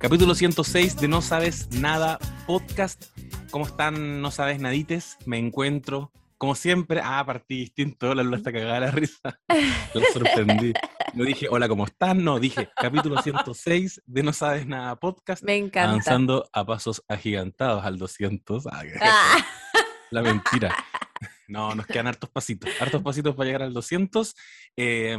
Capítulo 106 de No Sabes Nada Podcast. ¿Cómo están? No Sabes Nadites. Me encuentro, como siempre. Ah, partí distinto. La luna está cagada la risa. La sorprendí. No dije, hola, ¿cómo están? No, dije, capítulo 106 de No Sabes Nada Podcast. Me encanta. Avanzando a pasos agigantados al 200. Ah, Ah. La mentira. No, nos quedan hartos pasitos, hartos pasitos para llegar al 200. Eh,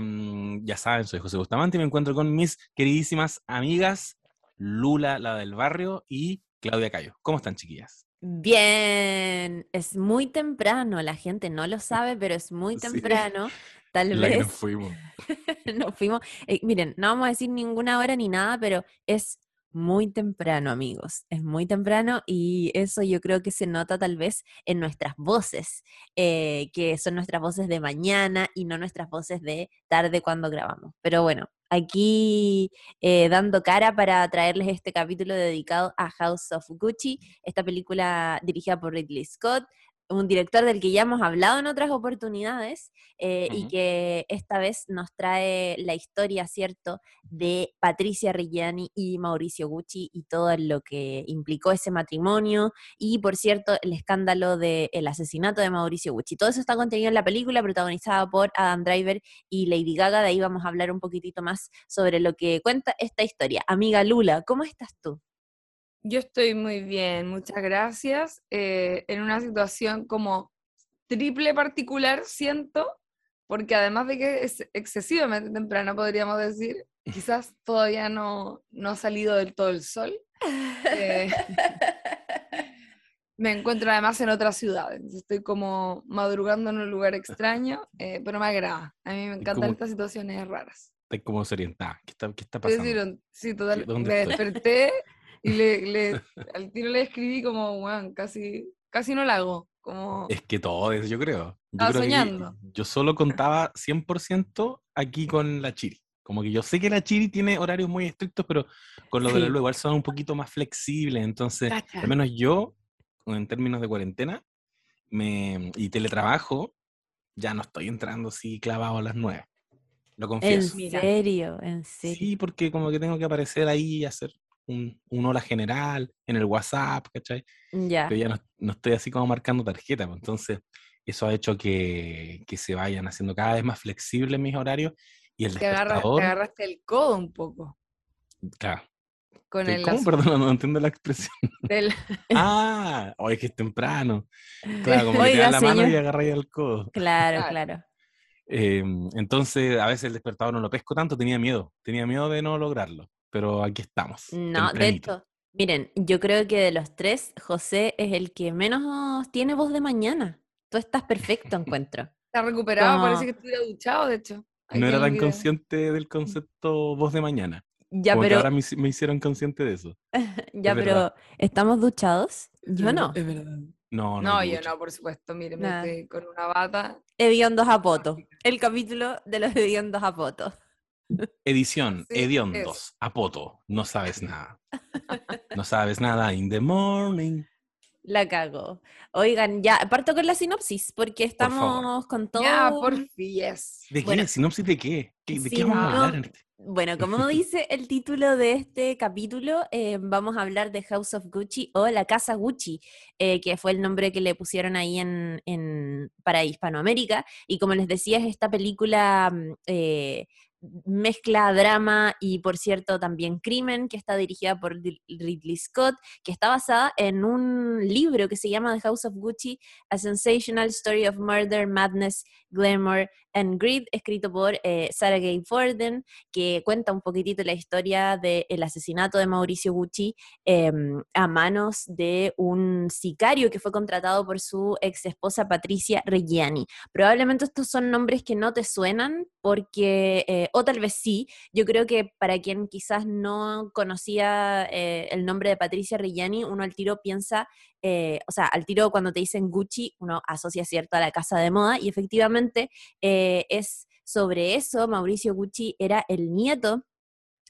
ya saben, soy José Bustamante y me encuentro con mis queridísimas amigas Lula, la del barrio, y Claudia Cayo. ¿Cómo están, chiquillas? Bien, es muy temprano, la gente no lo sabe, pero es muy Sí. temprano. Tal La que vez nos fuimos. nos fuimos. eh, miren, no vamos a decir ninguna hora ni nada, pero es muy temprano, amigos. Es muy temprano y eso yo creo que se nota tal vez en nuestras voces, eh, que son nuestras voces de mañana y no nuestras voces de tarde cuando grabamos. Pero bueno, aquí eh, dando cara para traerles este capítulo dedicado a House of Gucci, esta película dirigida por Ridley Scott. Un director del que ya hemos hablado en otras oportunidades eh, y que esta vez nos trae la historia, ¿cierto?, de Patricia Reggiani y Mauricio Gucci y todo lo que implicó ese matrimonio y, por cierto, el escándalo del asesinato de Mauricio Gucci. Todo eso está contenido en la película protagonizada por Adam Driver y Lady Gaga. De ahí vamos a hablar un poquitito más sobre lo que cuenta esta historia. Amiga Lula, ¿cómo estás tú? Yo estoy muy bien, muchas gracias. Eh, en una situación como triple particular, siento, porque además de que es excesivamente temprano, podríamos decir, quizás todavía no, no ha salido del todo el sol. Eh, me encuentro además en otra ciudad, estoy como madrugando en un lugar extraño, eh, pero me agrada. A mí me encantan como- estas situaciones raras. Estoy como desorientada. ¿Qué está, qué está Es pasando? decir, sí, total. ¿Dónde Me estoy? desperté y le, le- al tiro le escribí como, weón, casi, casi no la hago. Como, Es que todo es, yo creo. Yo Estaba creo que soñando. yo solo contaba 100% aquí con la Chiri. Como que yo sé que la Chiri tiene horarios muy estrictos, pero con lo de la Sí. Lula igual son un poquito más flexibles. Entonces, Cacha. al menos yo, en términos de cuarentena me, y teletrabajo, ya no estoy entrando así clavado a las 9. Lo En confieso. Mira. serio, en serio. Sí, porque como que tengo que aparecer ahí y hacer un, un hola general en el WhatsApp, ¿cachai? Ya. pero ya no, no estoy así como marcando tarjeta. pues, Entonces, eso ha hecho que, que se vayan haciendo cada vez más flexibles mis horarios y el te, agarras- te despertador. agarraste el codo un poco. claro, Con que- el ¿Cómo? Perdón, no entiendo la expresión. del- ah, hoy es que es temprano. Claro, como que te Oiga, dan la mano y agarráis el codo. Claro, Claro. claro. Eh, entonces, a veces el despertador no lo pesco tanto, tenía miedo. Tenía miedo de no lograrlo. Pero aquí estamos. No, de hecho, miren, yo creo que de los tres, José es el que menos tiene voz de mañana. Tú estás perfecto, encuentro. Está recuperado, Como- parece que estuviera duchado, de hecho. No era tan video. consciente del concepto voz de mañana. Ya, como que pero, ahora me, hici- me hicieron consciente de eso. ya, es pero, verdad. ¿estamos duchados? Yo no. Es verdad. No, no. No, yo no, por supuesto. Mire, me Nada. estoy con una bata. Hediondos a poto. El capítulo de los hediondos a poto. Edición, Sí, hediondos, apoto, no sabes nada. No sabes nada in the morning. La cago. Oigan, ya, parto con la sinopsis, porque Por estamos con todo. Ya, por fin, yes. ¿De qué? Bueno. ¿Sinopsis de qué? ¿Qué- ¿De qué vamos a no. hablar? en este? Bueno, como dice el título de este capítulo, eh, vamos a hablar de House of Gucci o la Casa Gucci, eh, que fue el nombre que le pusieron ahí en, en- para Hispanoamérica. Y como les decía, es esta película mm, eh, mezcla drama y, por cierto, también crimen, que está dirigida por Ridley Scott, que está basada en un libro que se llama The House of Gucci, A Sensational Story of Murder, Madness, Glamour and Greed, escrito por eh, Sarah Gay Forden, que cuenta un poquitito la historia del asesinato de Mauricio Gucci em, a manos de un sicario que fue contratado por su ex esposa Patricia Reggiani. Probablemente estos son nombres que no te suenan porque, eh, o tal vez sí, yo creo que para quien quizás no conocía eh, el nombre de Patricia Reggiani, uno al tiro piensa, eh, o sea, al tiro cuando te dicen Gucci, uno asocia cierto a la casa de moda y efectivamente eh, es sobre eso, Mauricio Gucci era el nieto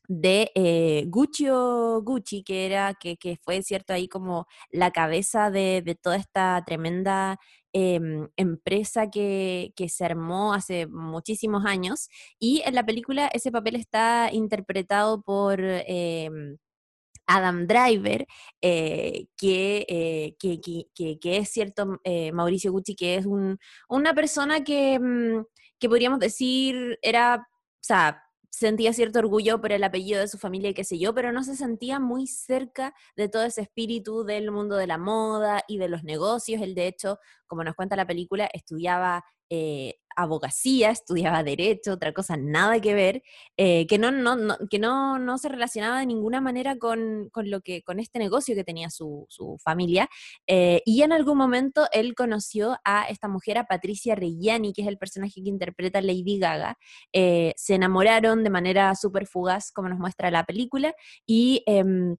de Guccio Gucci, que era, que, que fue cierto ahí como la cabeza de, de toda esta tremenda em, empresa que, que se armó hace muchísimos años. Y en la película ese papel está interpretado por em, Adam Driver, eh, que, que, es cierto, Mauricio Gucci, que es un, una persona que, mm, que podríamos decir era, o sea, sentía cierto orgullo por el apellido de su familia y qué sé yo, pero no se sentía muy cerca de todo ese espíritu del mundo de la moda y de los negocios. Él, de hecho, como nos cuenta la película, estudiaba eh, abogacía, estudiaba derecho, otra cosa nada que ver, eh, que, no, no, que no, no, se relacionaba de ninguna manera con, con, lo que, con este negocio que tenía su, su familia. Eh, y en algún momento él conoció a esta mujer, a Patricia Reggiani, que es el personaje que interpreta Lady Gaga. se enamoraron de manera súper fugaz, como nos muestra la película, y em,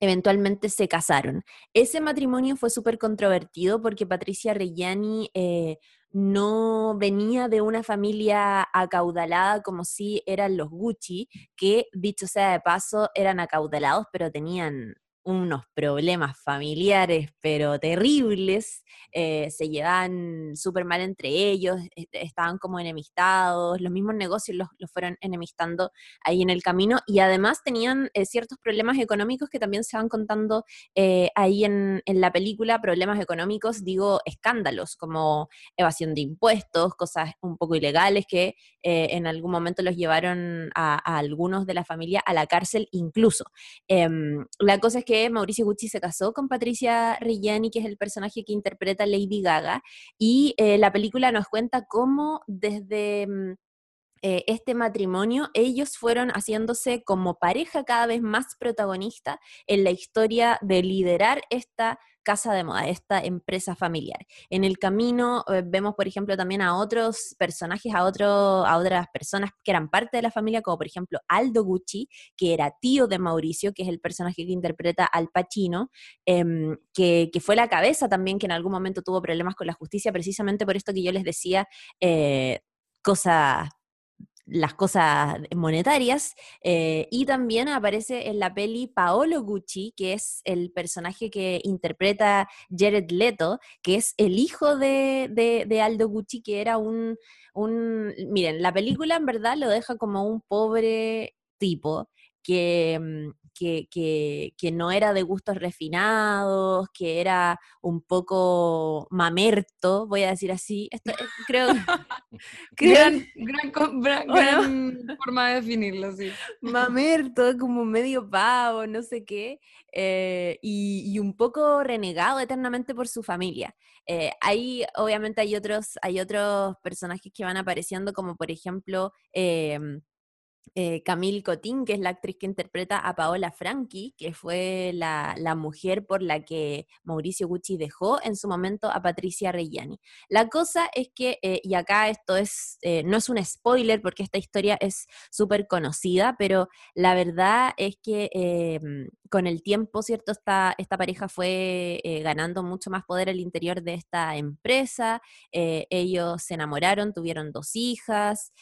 eventualmente se casaron. Ese matrimonio fue súper controvertido porque Patricia Reggiani eh, no venía de una familia acaudalada como si eran los Gucci, que dicho sea de paso eran acaudalados pero tenían unos problemas familiares, pero terribles, eh, se llevaban súper mal entre ellos, estaban como enemistados, los mismos negocios los, fueron enemistando ahí en el camino y además tenían eh, ciertos problemas económicos que también se van contando eh, ahí en, en, la película, problemas económicos, digo, escándalos como evasión de impuestos, cosas un poco ilegales que en algún momento los llevaron a, a, algunos de la familia a la cárcel incluso. Em, la cosa es que Mauricio Gucci se casó con Patricia Reggiani, que es el personaje que interpreta Lady Gaga, y eh, la película nos cuenta cómo desde mm, eh, este matrimonio ellos fueron haciéndose como pareja cada vez más protagonista en la historia de liderar esta casa de moda, esta empresa familiar. En el camino eh, vemos, por ejemplo, también a otros personajes, a, a otras personas que eran parte de la familia, como por ejemplo Aldo Gucci, que era tío de Mauricio, que es el personaje que interpreta Al Pacino, em, que, fue la cabeza también que en algún momento tuvo problemas con la justicia, precisamente por esto que yo les decía, eh, cosas las cosas monetarias. Eh, y también aparece en la peli Paolo Gucci, que es el personaje que interpreta Jared Leto, que es el hijo de, Aldo Gucci, que era un, un... Miren, la película en verdad lo deja como un pobre tipo que, mm, que, que, no era de gustos refinados, que era un poco mamerto, voy a decir así. Esto, eh, creo, gran, gran, forma de definirlo, sí. Mamerto, como medio pavo, no sé qué, eh, y, un poco renegado eternamente por su familia. Eh, ahí obviamente hay otros, hay otros personajes que van apareciendo, como por ejemplo... Em, eh, Camille Cotín, que es la actriz que interpreta a Paola Franchi, que fue la, mujer por la que Mauricio Gucci dejó en su momento a Patricia Reggiani. La cosa es que, eh, y acá esto es, eh, no es un spoiler porque esta historia es súper conocida, pero la verdad es que con el tiempo, ¿cierto? Esta, esta pareja fue ganando mucho más poder al interior de esta empresa, ellos se enamoraron, tuvieron dos hijas,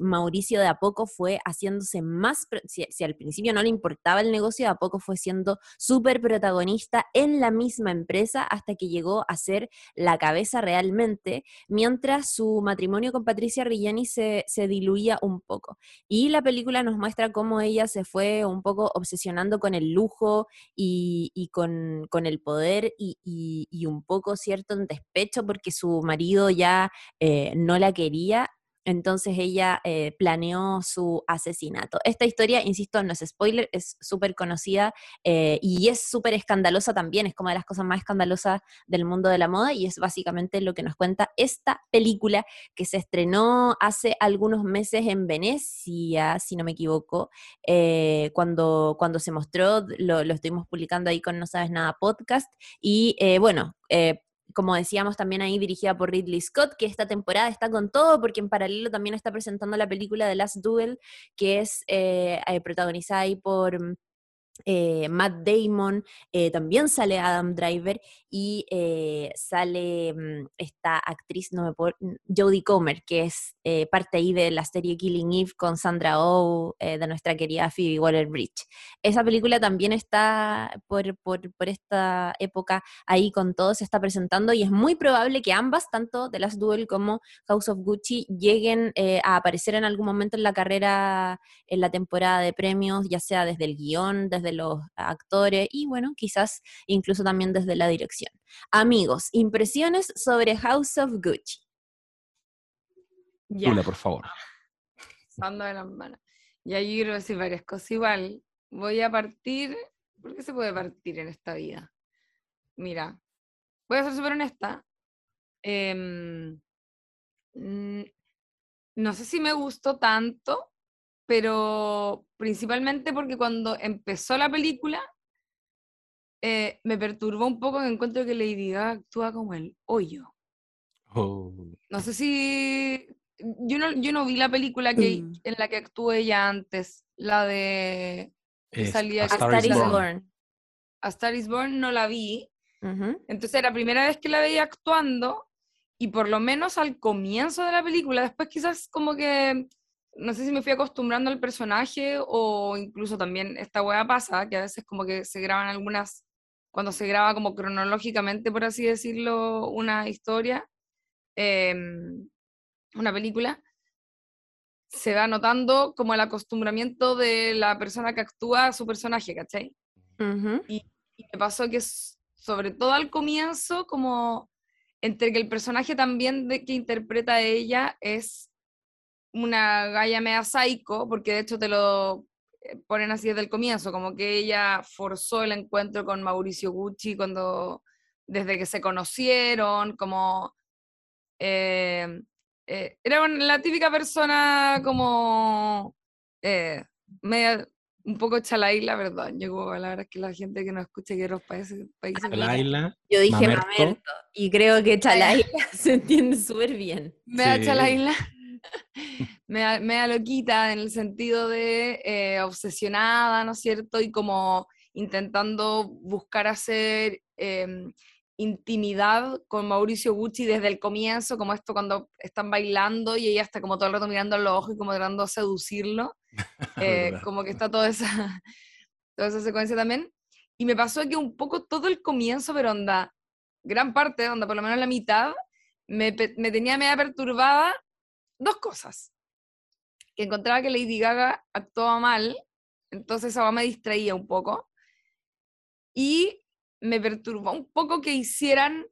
Mauricio de a poco fue haciéndose más, si, al principio no le importaba el negocio, a poco fue siendo súper protagonista en la misma empresa hasta que llegó a ser la cabeza realmente, mientras su matrimonio con Patricia Rillani se, diluía un poco. Y la película nos muestra cómo ella se fue un poco obsesionando con el lujo y, con, el poder y, un poco cierto en despecho porque su marido ya eh, no la quería entonces ella eh, planeó su asesinato. Esta historia, insisto, no es spoiler, es súper conocida eh, y es súper escandalosa también, es como de las cosas más escandalosas del mundo de la moda y es básicamente lo que nos cuenta esta película que se estrenó hace algunos meses en Venecia, si no me equivoco, eh, cuando, cuando se mostró, lo, lo, estuvimos publicando ahí con No Sabes Nada podcast y bueno, como decíamos también ahí dirigida por Ridley Scott, que esta temporada está con todo, porque en paralelo también está presentando la película The Last Duel, que es eh, eh, protagonizada ahí por eh, Matt Damon, también sale Adam Driver, y eh, sale mm, esta actriz, no me puedo, mm, Jodie Comer, que es eh, parte ahí de la serie Killing Eve con Sandra Oh, eh, de nuestra querida Phoebe Waller-Bridge. Esa película también está por, por, por, esta época ahí con todo, se está presentando y es muy probable que ambas, tanto The Last Duel como House of Gucci, lleguen a aparecer en algún momento en la carrera, en la temporada de premios, ya sea desde el guion, desde los actores y bueno, quizás incluso también desde la dirección. Amigos, impresiones sobre House of Gucci. Ya. por favor. de las manos. Ya yo quiero decir varias cosas. Igual, voy a partir. ¿Por qué se puede partir en esta vida? Mira, voy a ser súper honesta. Em, no sé si me gustó tanto, pero principalmente porque cuando empezó la película eh, me perturbó un poco que encuentro que Lady Gaga actúa como el hoyo. Oh. No sé si... Yo no, yo no vi la película que, mm. en la que actuó ella antes, la de... salía A Star, is Born. A Star is Born no la vi. Entonces era la primera vez que la veía actuando y por lo menos al comienzo de la película, después quizás como que no sé si me fui acostumbrando al personaje o incluso también esta hueá pasa, que a veces como que se graban algunas, cuando se graba como cronológicamente, por así decirlo, una historia, em, una película, se va notando como el acostumbramiento de la persona que actúa a su personaje, ¿cachai? y, y, me pasó que sobre todo al comienzo, como entre que el personaje también de, que interpreta a ella es una galla mea psycho, porque de hecho te lo eh, ponen así desde el comienzo, como que ella forzó el encuentro con Mauricio Gucci cuando, desde que se conocieron, como... Eh, eh, era la típica persona como media, un poco chalai, la verdad. Yo la verdad es que la gente que no escucha que los países... países Yo dije mamerto. y creo que chalai se entiende súper bien. Me da chalaila me, da loquita en el sentido de eh, obsesionada, ¿no es cierto? Y como intentando buscar hacer em, intimidad con Mauricio Gucci desde el comienzo, como esto cuando están bailando y ella está como todo el rato mirando a los ojos y como tratando de seducirlo, eh, como que está toda esa, toda esa secuencia también. Y me pasó que un poco todo el comienzo, pero onda, gran parte, onda, por lo menos la mitad, me, me tenía media perturbada dos cosas. Que encontraba que Lady Gaga actuaba mal, entonces eso me distraía un poco. Y me perturbó un poco que hicieran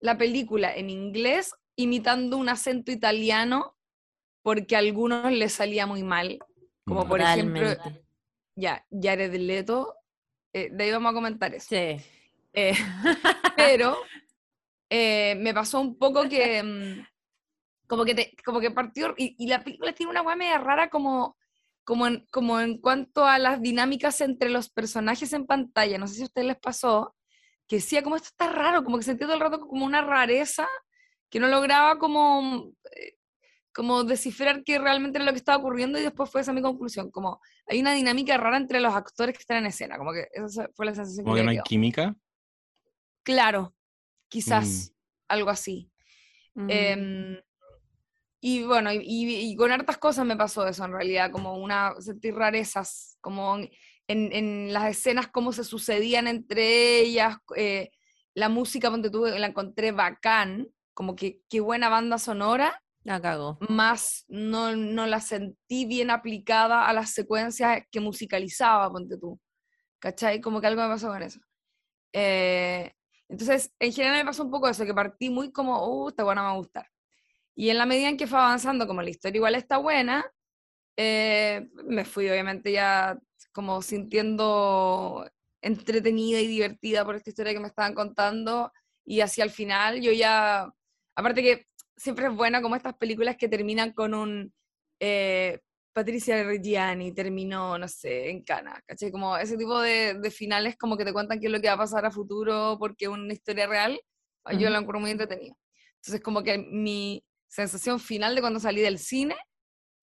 la película en inglés imitando un acento italiano porque a algunos les salía muy mal. Como por ejemplo, ya, Jared Leto, eh, de ahí vamos a comentar eso. Sí. Eh, pero eh, me pasó un poco que mm, como que, te, como que partió, y, la película tiene una hueá media rara como, como, en, como en cuanto a las dinámicas entre los personajes en pantalla, no sé si a ustedes les pasó, que decía como esto está raro, como que sentía todo el rato como una rareza, que no lograba como, eh, como descifrar qué realmente era lo que estaba ocurriendo y después fue esa mi conclusión, como hay una dinámica rara entre los actores que están en escena, como que esa fue la sensación ¿Como que, no hay química? Claro, quizás, mm. algo así. Eh, y bueno, y, con hartas cosas me pasó eso en realidad, como una, sentir rarezas, como en, en las escenas, cómo se sucedían entre ellas, eh, la música, donde tuve, la encontré bacán, como que qué buena banda sonora. La cago. Más no, no la sentí bien aplicada a las secuencias que musicalizaba, ponte tú. ¿Cachai? Como que algo me pasó con eso. Eh, entonces, en general me pasó un poco eso, que partí muy como, uh, esta buena me va a gustar. Y en la medida en que fue avanzando, como la historia igual está buena, eh, me fui obviamente ya como sintiendo entretenida y divertida por esta historia que me estaban contando. Y hacia el final yo ya, aparte que siempre es buena como estas películas que terminan con un... Eh, Patricia Reggiani terminó, no sé, en Cana, ¿cachai? Como ese tipo de, de, finales como que te cuentan qué es lo que va a pasar a futuro porque es una historia real, yo lo encuentro muy entretenido. Entonces como que mi, sensación final de cuando salí del cine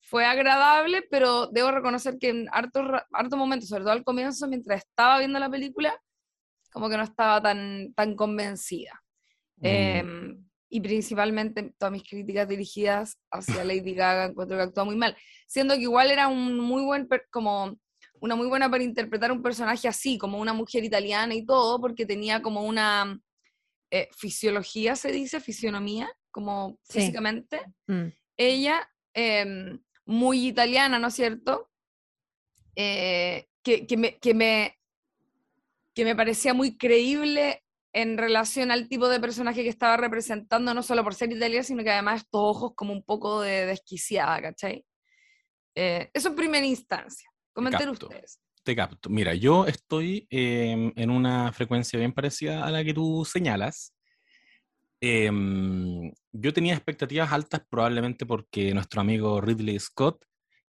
fue agradable, pero debo reconocer que en hartos harto momentos, sobre todo al comienzo, mientras estaba viendo la película, como que no estaba tan, tan convencida. Mm. Em, y principalmente todas mis críticas dirigidas hacia Lady Gaga encuentro que actúa muy mal, siendo que igual era un muy buen, como una muy buena para interpretar un personaje así, como una mujer italiana y todo, porque tenía como una eh, fisiología, se dice, fisionomía, como Sí. físicamente. Mm. Ella, em, muy italiana, ¿no es cierto? Eh, que, que me, que, me, que me parecía muy creíble en relación al tipo de personaje que estaba representando, no solo por ser italiana, sino que además estos ojos como un poco de desquiciada, ¿cachai? Eh, eso en primera instancia. Comenten ustedes. Te capto. Mira, yo estoy em, en una frecuencia bien parecida a la que tú señalas. Em, yo tenía expectativas altas probablemente porque nuestro amigo Ridley Scott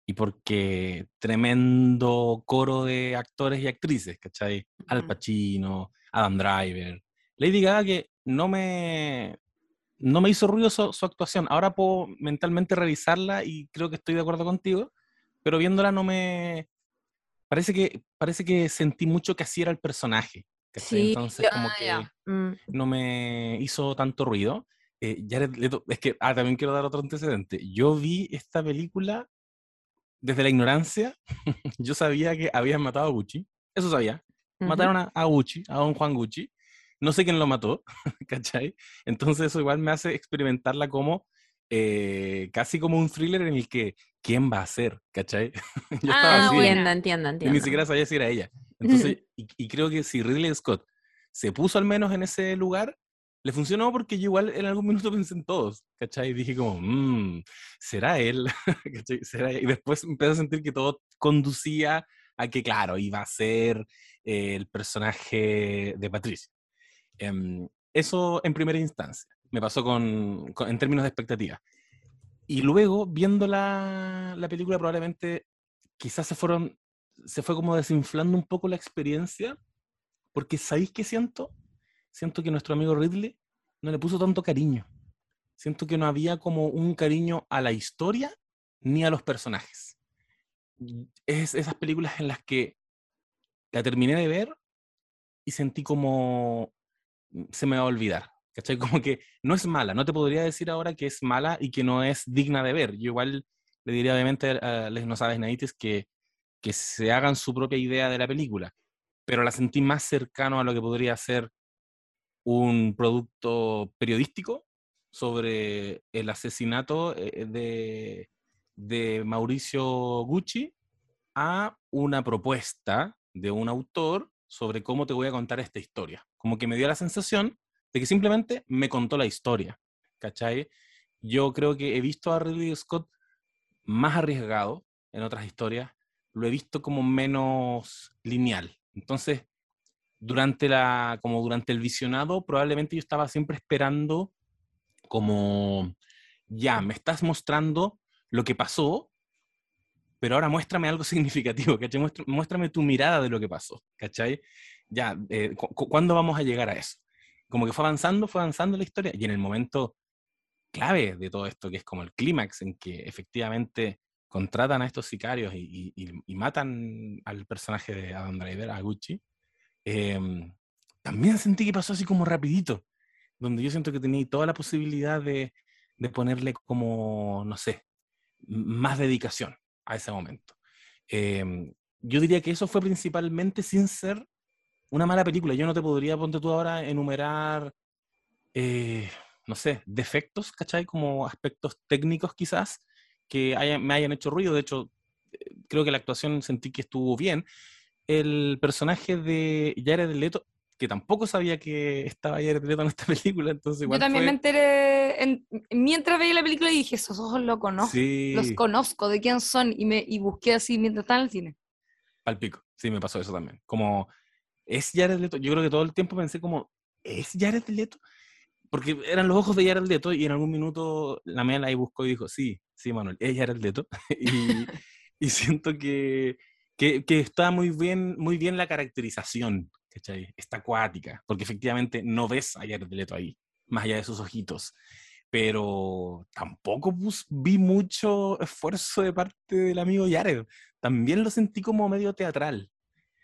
y porque tremendo coro de actores y actrices, ¿cachai? Al Ujú. Pacino, Adam Driver, Lady Gaga que no me, no me hizo ruido su, su actuación. Ahora puedo mentalmente revisarla y creo que estoy de acuerdo contigo, pero viéndola no me... Parece que, parece que sentí mucho que así era el personaje. Sí, Entonces como Ah, que ya. Mm. no me hizo tanto ruido. Eh, Jared Leto- es que ah, también quiero dar otro antecedente. Yo vi esta película desde la ignorancia. Yo sabía que habían matado a Gucci. Eso sabía. Ujú. Mataron a, a Gucci, a don Juan Gucci. No sé quién lo mató, ¿cachai? Entonces eso igual me hace experimentarla como eh, casi como un thriller en el que ¿quién va a ser? ¿cachai? Yo estaba Ah, así. Entiendo, entiendo, y ni siquiera sabía si era ella. Entonces, y, y creo que si Ridley Scott se puso al menos en ese lugar, le funcionó porque yo igual en algún minuto pensé en todos, ¿cachai? Y dije como, mmm, ¿será él? ¿Será él? Y después empecé a sentir que todo conducía a que, claro, iba a ser eh, el personaje de Patricia. Em, eso en primera instancia. Me pasó con, con- en términos de expectativa. Y luego, viendo la, la película, probablemente quizás se fueron, se fue como desinflando un poco la experiencia, porque ¿sabéis qué siento? Siento que nuestro amigo Ridley no le puso tanto cariño. Siento que no había como un cariño a la historia ni a los personajes. Es esas películas en las que la terminé de ver y sentí como "Mm, se me va a olvidar. ¿Cachai? Como que no es mala, no te podría decir ahora que es mala y que no es digna de ver. Yo igual le diría obviamente a les no sabes nadites que, que se hagan su propia idea de la película, pero la sentí más cercano a lo que podría ser un producto periodístico sobre el asesinato eh, de, Mauricio Gucci a una propuesta de un autor sobre cómo te voy a contar esta historia. Como que me dio la sensación de que simplemente me contó la historia, ¿cachai? Yo creo que he visto a Ridley Scott más arriesgado en otras historias, lo he visto como menos lineal. Entonces, durante la, como durante el visionado, probablemente yo estaba siempre esperando como, ya, me estás mostrando lo que pasó, pero ahora muéstrame algo significativo, ¿cachai? Muestra- Muéstrame tu mirada de lo que pasó, ¿cachai? Ya, eh, cu- ¿cuándo vamos a llegar a eso? Como que fue avanzando, fue avanzando la historia, y en el momento clave de todo esto, que es como el clímax, en que efectivamente contratan a estos sicarios y, y- y- matan al personaje de Adam Driver, a Gucci, em, también sentí que pasó así como rapidito, donde yo siento que tenía toda la posibilidad de, de ponerle como, no sé, más dedicación a ese momento. Em, yo diría que eso fue principalmente sin ser una mala película. Yo no te podría, ponte tú ahora, enumerar, eh, no sé, defectos, ¿cachai? Como aspectos técnicos quizás que hayan- me hayan hecho ruido. De hecho, creo que la actuación sentí que estuvo bien. El personaje de Jared Leto, que tampoco sabía que estaba Jared Leto en esta película, entonces Yo también me fue- enteré en- mientras veía la película y dije, esos ojos los conozco, los Sí. conozco, ¿de quién son? Y, me, y busqué así mientras estaba en el cine. Palpico, sí, me pasó eso también. Como, ¿es Jared Leto? Yo creo que todo el tiempo pensé como, ¿es Jared Leto? Porque eran los ojos de Jared Leto y en algún minuto la Mel ahí buscó y dijo, sí, sí, Manuel, es Jared Leto. y, y siento que, que, que está muy bien, muy bien la caracterización, ¿cachai? Está acuática, porque efectivamente no ves a Jared Leto ahí, más allá de sus ojitos. Pero tampoco pus- vi mucho esfuerzo de parte del amigo Jared. También lo sentí como medio teatral.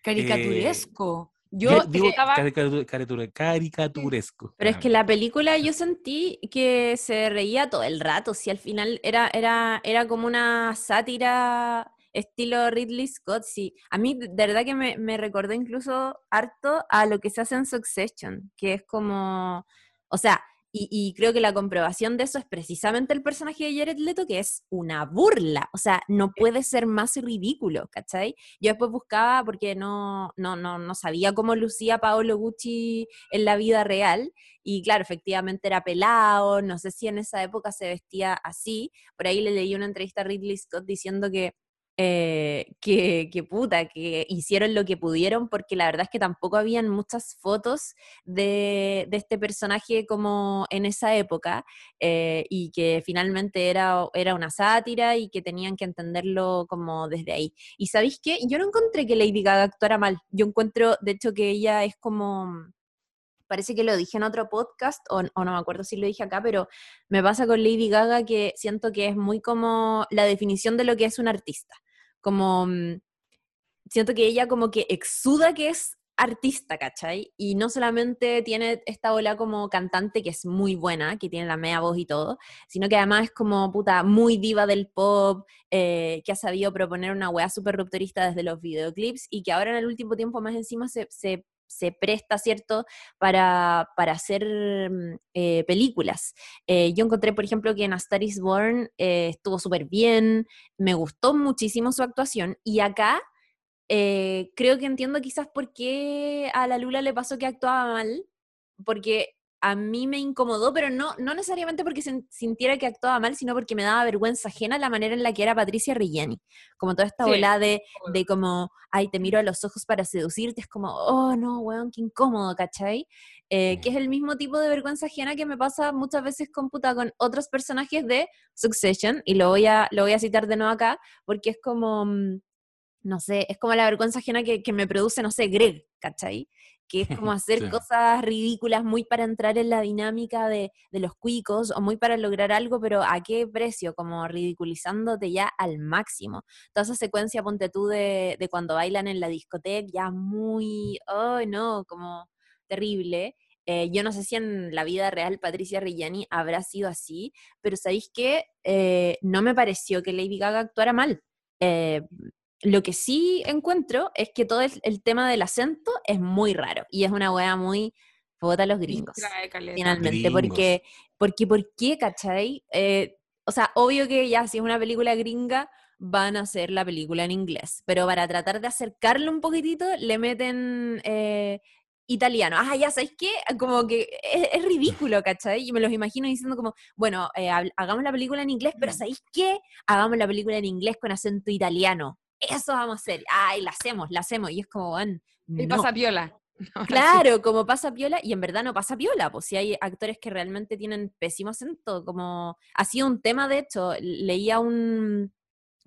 Caricaturesco. Yo digo estaba- caricatura- caricaturesco. Pero es que la película yo sentí que se reía todo el rato, si al final era, era, era como una sátira estilo Ridley Scott, sí. A mí de verdad que me, me recordó incluso harto a lo que se hace en Succession, que es como, o sea, y, y creo que la comprobación de eso es precisamente el personaje de Jared Leto, que es una burla, o sea, no puede ser más ridículo, ¿cachai? Yo después buscaba porque no, no, no, no sabía cómo lucía Paolo Gucci en la vida real, y claro, efectivamente era pelado, no sé si en esa época se vestía así. Por ahí le leí una entrevista a Ridley Scott diciendo que, eh, que, que puta, que hicieron lo que pudieron porque la verdad es que tampoco habían muchas fotos de, este personaje como en esa época eh, y que finalmente era, era una sátira y que tenían que entenderlo como desde ahí. Y ¿sabéis qué? Yo no encontré que Lady Gaga actuara mal. Yo encuentro, de hecho, que ella es como parece que lo dije en otro podcast, o, o no me acuerdo si lo dije acá, pero me pasa con Lady Gaga que siento que es muy como la definición de lo que es un artista. Como mm, siento que ella como que exuda que es artista, ¿cachai? Y no solamente tiene esta ola como cantante que es muy buena, que tiene la media voz y todo, sino que además es como puta muy diva del pop, eh, que ha sabido proponer una weá súper rupturista desde los videoclips y que ahora en el último tiempo más encima se, se se presta, ¿cierto?, para, para hacer mm, eh, películas. Eh, yo encontré, por ejemplo, que en A Star is Born eh, estuvo súper bien, me gustó muchísimo su actuación, y acá creo que entiendo quizás por qué a la Lula le pasó que actuaba mal, porque a mí me incomodó, pero no, no necesariamente porque sintiera que actuaba mal, sino porque me daba vergüenza ajena la manera en la que era Patricia Reggiani. Como toda esta Sí, ola de, de como, ay, te miro a los ojos para seducirte, es como, oh, no, weón, qué incómodo, ¿cachai? Eh, que es el mismo tipo de vergüenza ajena que me pasa muchas veces con, puta, con otros personajes de Succession, y lo voy a, lo voy a citar de nuevo acá, porque es como, mm, no sé, es como la vergüenza ajena que, que me produce, no sé, Greg, ¿cachai? Que es como hacer Sí. cosas ridículas muy para entrar en la dinámica de, de los cuicos o muy para lograr algo, pero ¿a qué precio? Como ridiculizándote ya al máximo. Toda esa secuencia, ponte tú, de, de cuando bailan en la discoteca, ya muy, ay no, como terrible. Eh, yo no sé si en la vida real Patricia Reggiani habrá sido así, pero ¿sabéis qué? Eh, no me pareció que Lady Gaga actuara mal. Eh, lo que sí encuentro es que todo el, el tema del acento es muy raro y es una wea muy puta a los gringos, finalmente, Gringos. porque, porque, ¿por qué, cachai? Eh, o sea, obvio que ya si es una película gringa, van a hacer la película en inglés, pero para tratar de acercarlo un poquitito, le meten eh, italiano. Ah, ya, ¿sabéis qué? Como que es, es ridículo, ¿cachai? Y me los imagino diciendo como, bueno, eh, hagamos la película en inglés, pero ¿sabéis qué? Hagamos la película en inglés con acento italiano. Eso vamos a hacer. Ay, la hacemos, la hacemos. Y es como, bueno, Y pasa piola. Claro, como pasa piola, y en verdad no pasa piola, pues si hay actores que realmente tienen pésimo acento, como ha sido un tema, de hecho, leía un,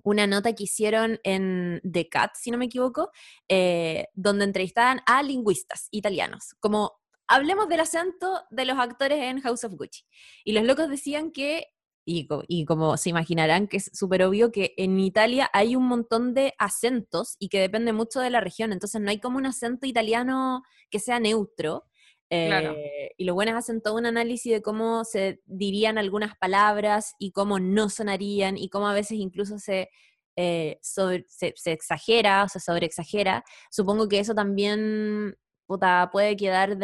una nota que hicieron en The Cat, si no me equivoco, eh, donde entrevistaban a lingüistas italianos, como hablemos del acento de los actores en House of Gucci. Y los locos decían que, y, co- y como se imaginarán que es súper obvio que en Italia hay un montón de acentos y que depende mucho de la región, entonces no hay como un acento italiano que sea neutro. Claro. Eh, y los buenos hacen todo un análisis de cómo se dirían algunas palabras y cómo no sonarían y cómo a veces incluso se, eh, sobre- se, se exagera o se sobreexagera. Supongo que eso también puta, puede quedar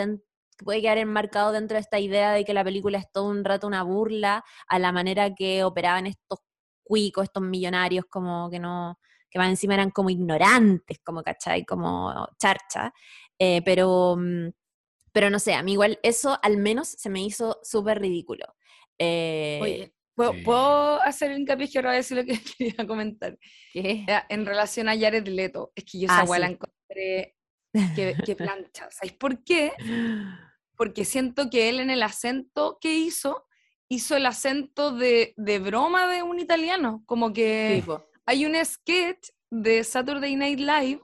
puede quedar enmarcado dentro de esta idea de que la película es todo un rato una burla a la manera que operaban estos cuicos, estos millonarios, como que no, que más encima eran como ignorantes, como, ¿cachai? Como charcha. Eh, pero, mm, pero no sé, a mí igual eso al menos se me hizo súper ridículo. Eh, Oye, ¿puedo, Sí. puedo hacer el hincapié que ahora voy a decir lo que quería comentar? ¿qué? En relación a Jared Leto, es que yo Ah, esa la sí. encontré que, que plancha. ¿Sabéis por qué? Porque siento que él en el acento que hizo, hizo el acento de, de broma de un italiano. Como que Sí, hay un sketch de Saturday Night Live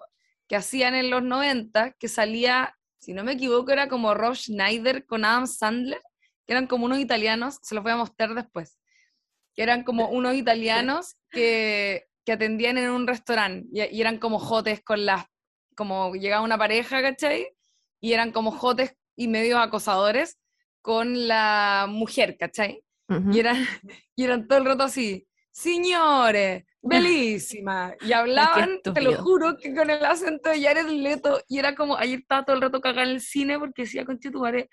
que hacían en los 90 que salía, si no me equivoco, era como Rob Schneider con Adam Sandler, que eran como unos italianos, se los voy a mostrar después, que eran como unos italianos que, que atendían en un restaurante y, y eran como jotes con las, como llegaba una pareja, ¿cachai? y eran como jotes y medios acosadores con la mujer, ¿cachai? Ujú. Y eran, y eran todo el rato así, señores, bellísima. Y hablaban, te lo juro, que con el acento de Jared Leto. Y era como, ayer estaba todo el rato cagada en el cine porque decía, conchetumare,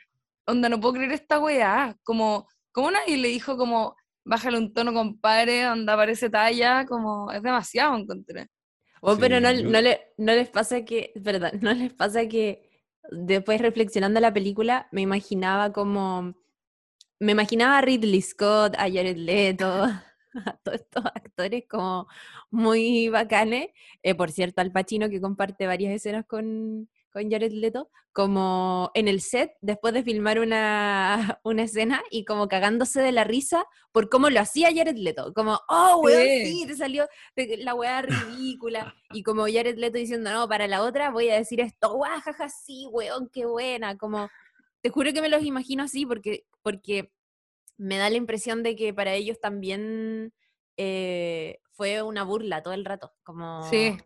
onda, no puedo creer esta weá. Como, como nadie le dijo como, bájale un tono, compadre, onda, parece talla, como, es demasiado, encontré. Oh, pero no, yo- no, le, no les pasa que, verdad, no les pasa que después reflexionando la película me imaginaba como, me imaginaba a Ridley Scott, a Jared Leto, a todos estos actores como muy bacanes. Eh, por cierto, Al Pacino que comparte varias escenas con, con Jared Leto, como en el set después de filmar una, una escena y como cagándose de la risa por cómo lo hacía Jared Leto, como, oh, weón, Sí. sí, te salió la weá ridícula. Y como Jared Leto diciendo, no, para la otra voy a decir esto, guau, jaja, sí, weón, qué buena. Como, te juro que me los imagino así porque, porque me da la impresión de que para ellos también eh, fue una burla todo el rato. Como, Sí.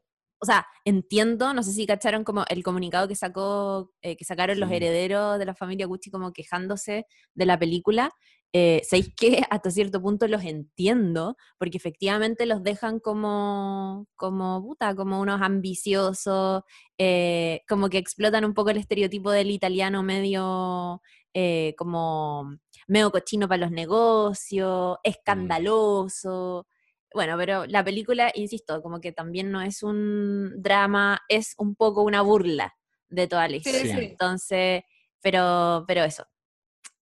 O sea, entiendo, no sé si cacharon como el comunicado que sacó, eh, que sacaron los herederos de la familia Gucci como quejándose de la película. Eh, ¿Sabéis que hasta cierto punto los entiendo? Porque efectivamente los dejan como, como puta, como unos ambiciosos, eh, como que explotan un poco el estereotipo del italiano medio eh, como medio cochino para los negocios, escandaloso. Bueno, pero la película, insisto, como que también no es un drama, es un poco una burla de toda la historia. sí. Entonces, pero, pero eso.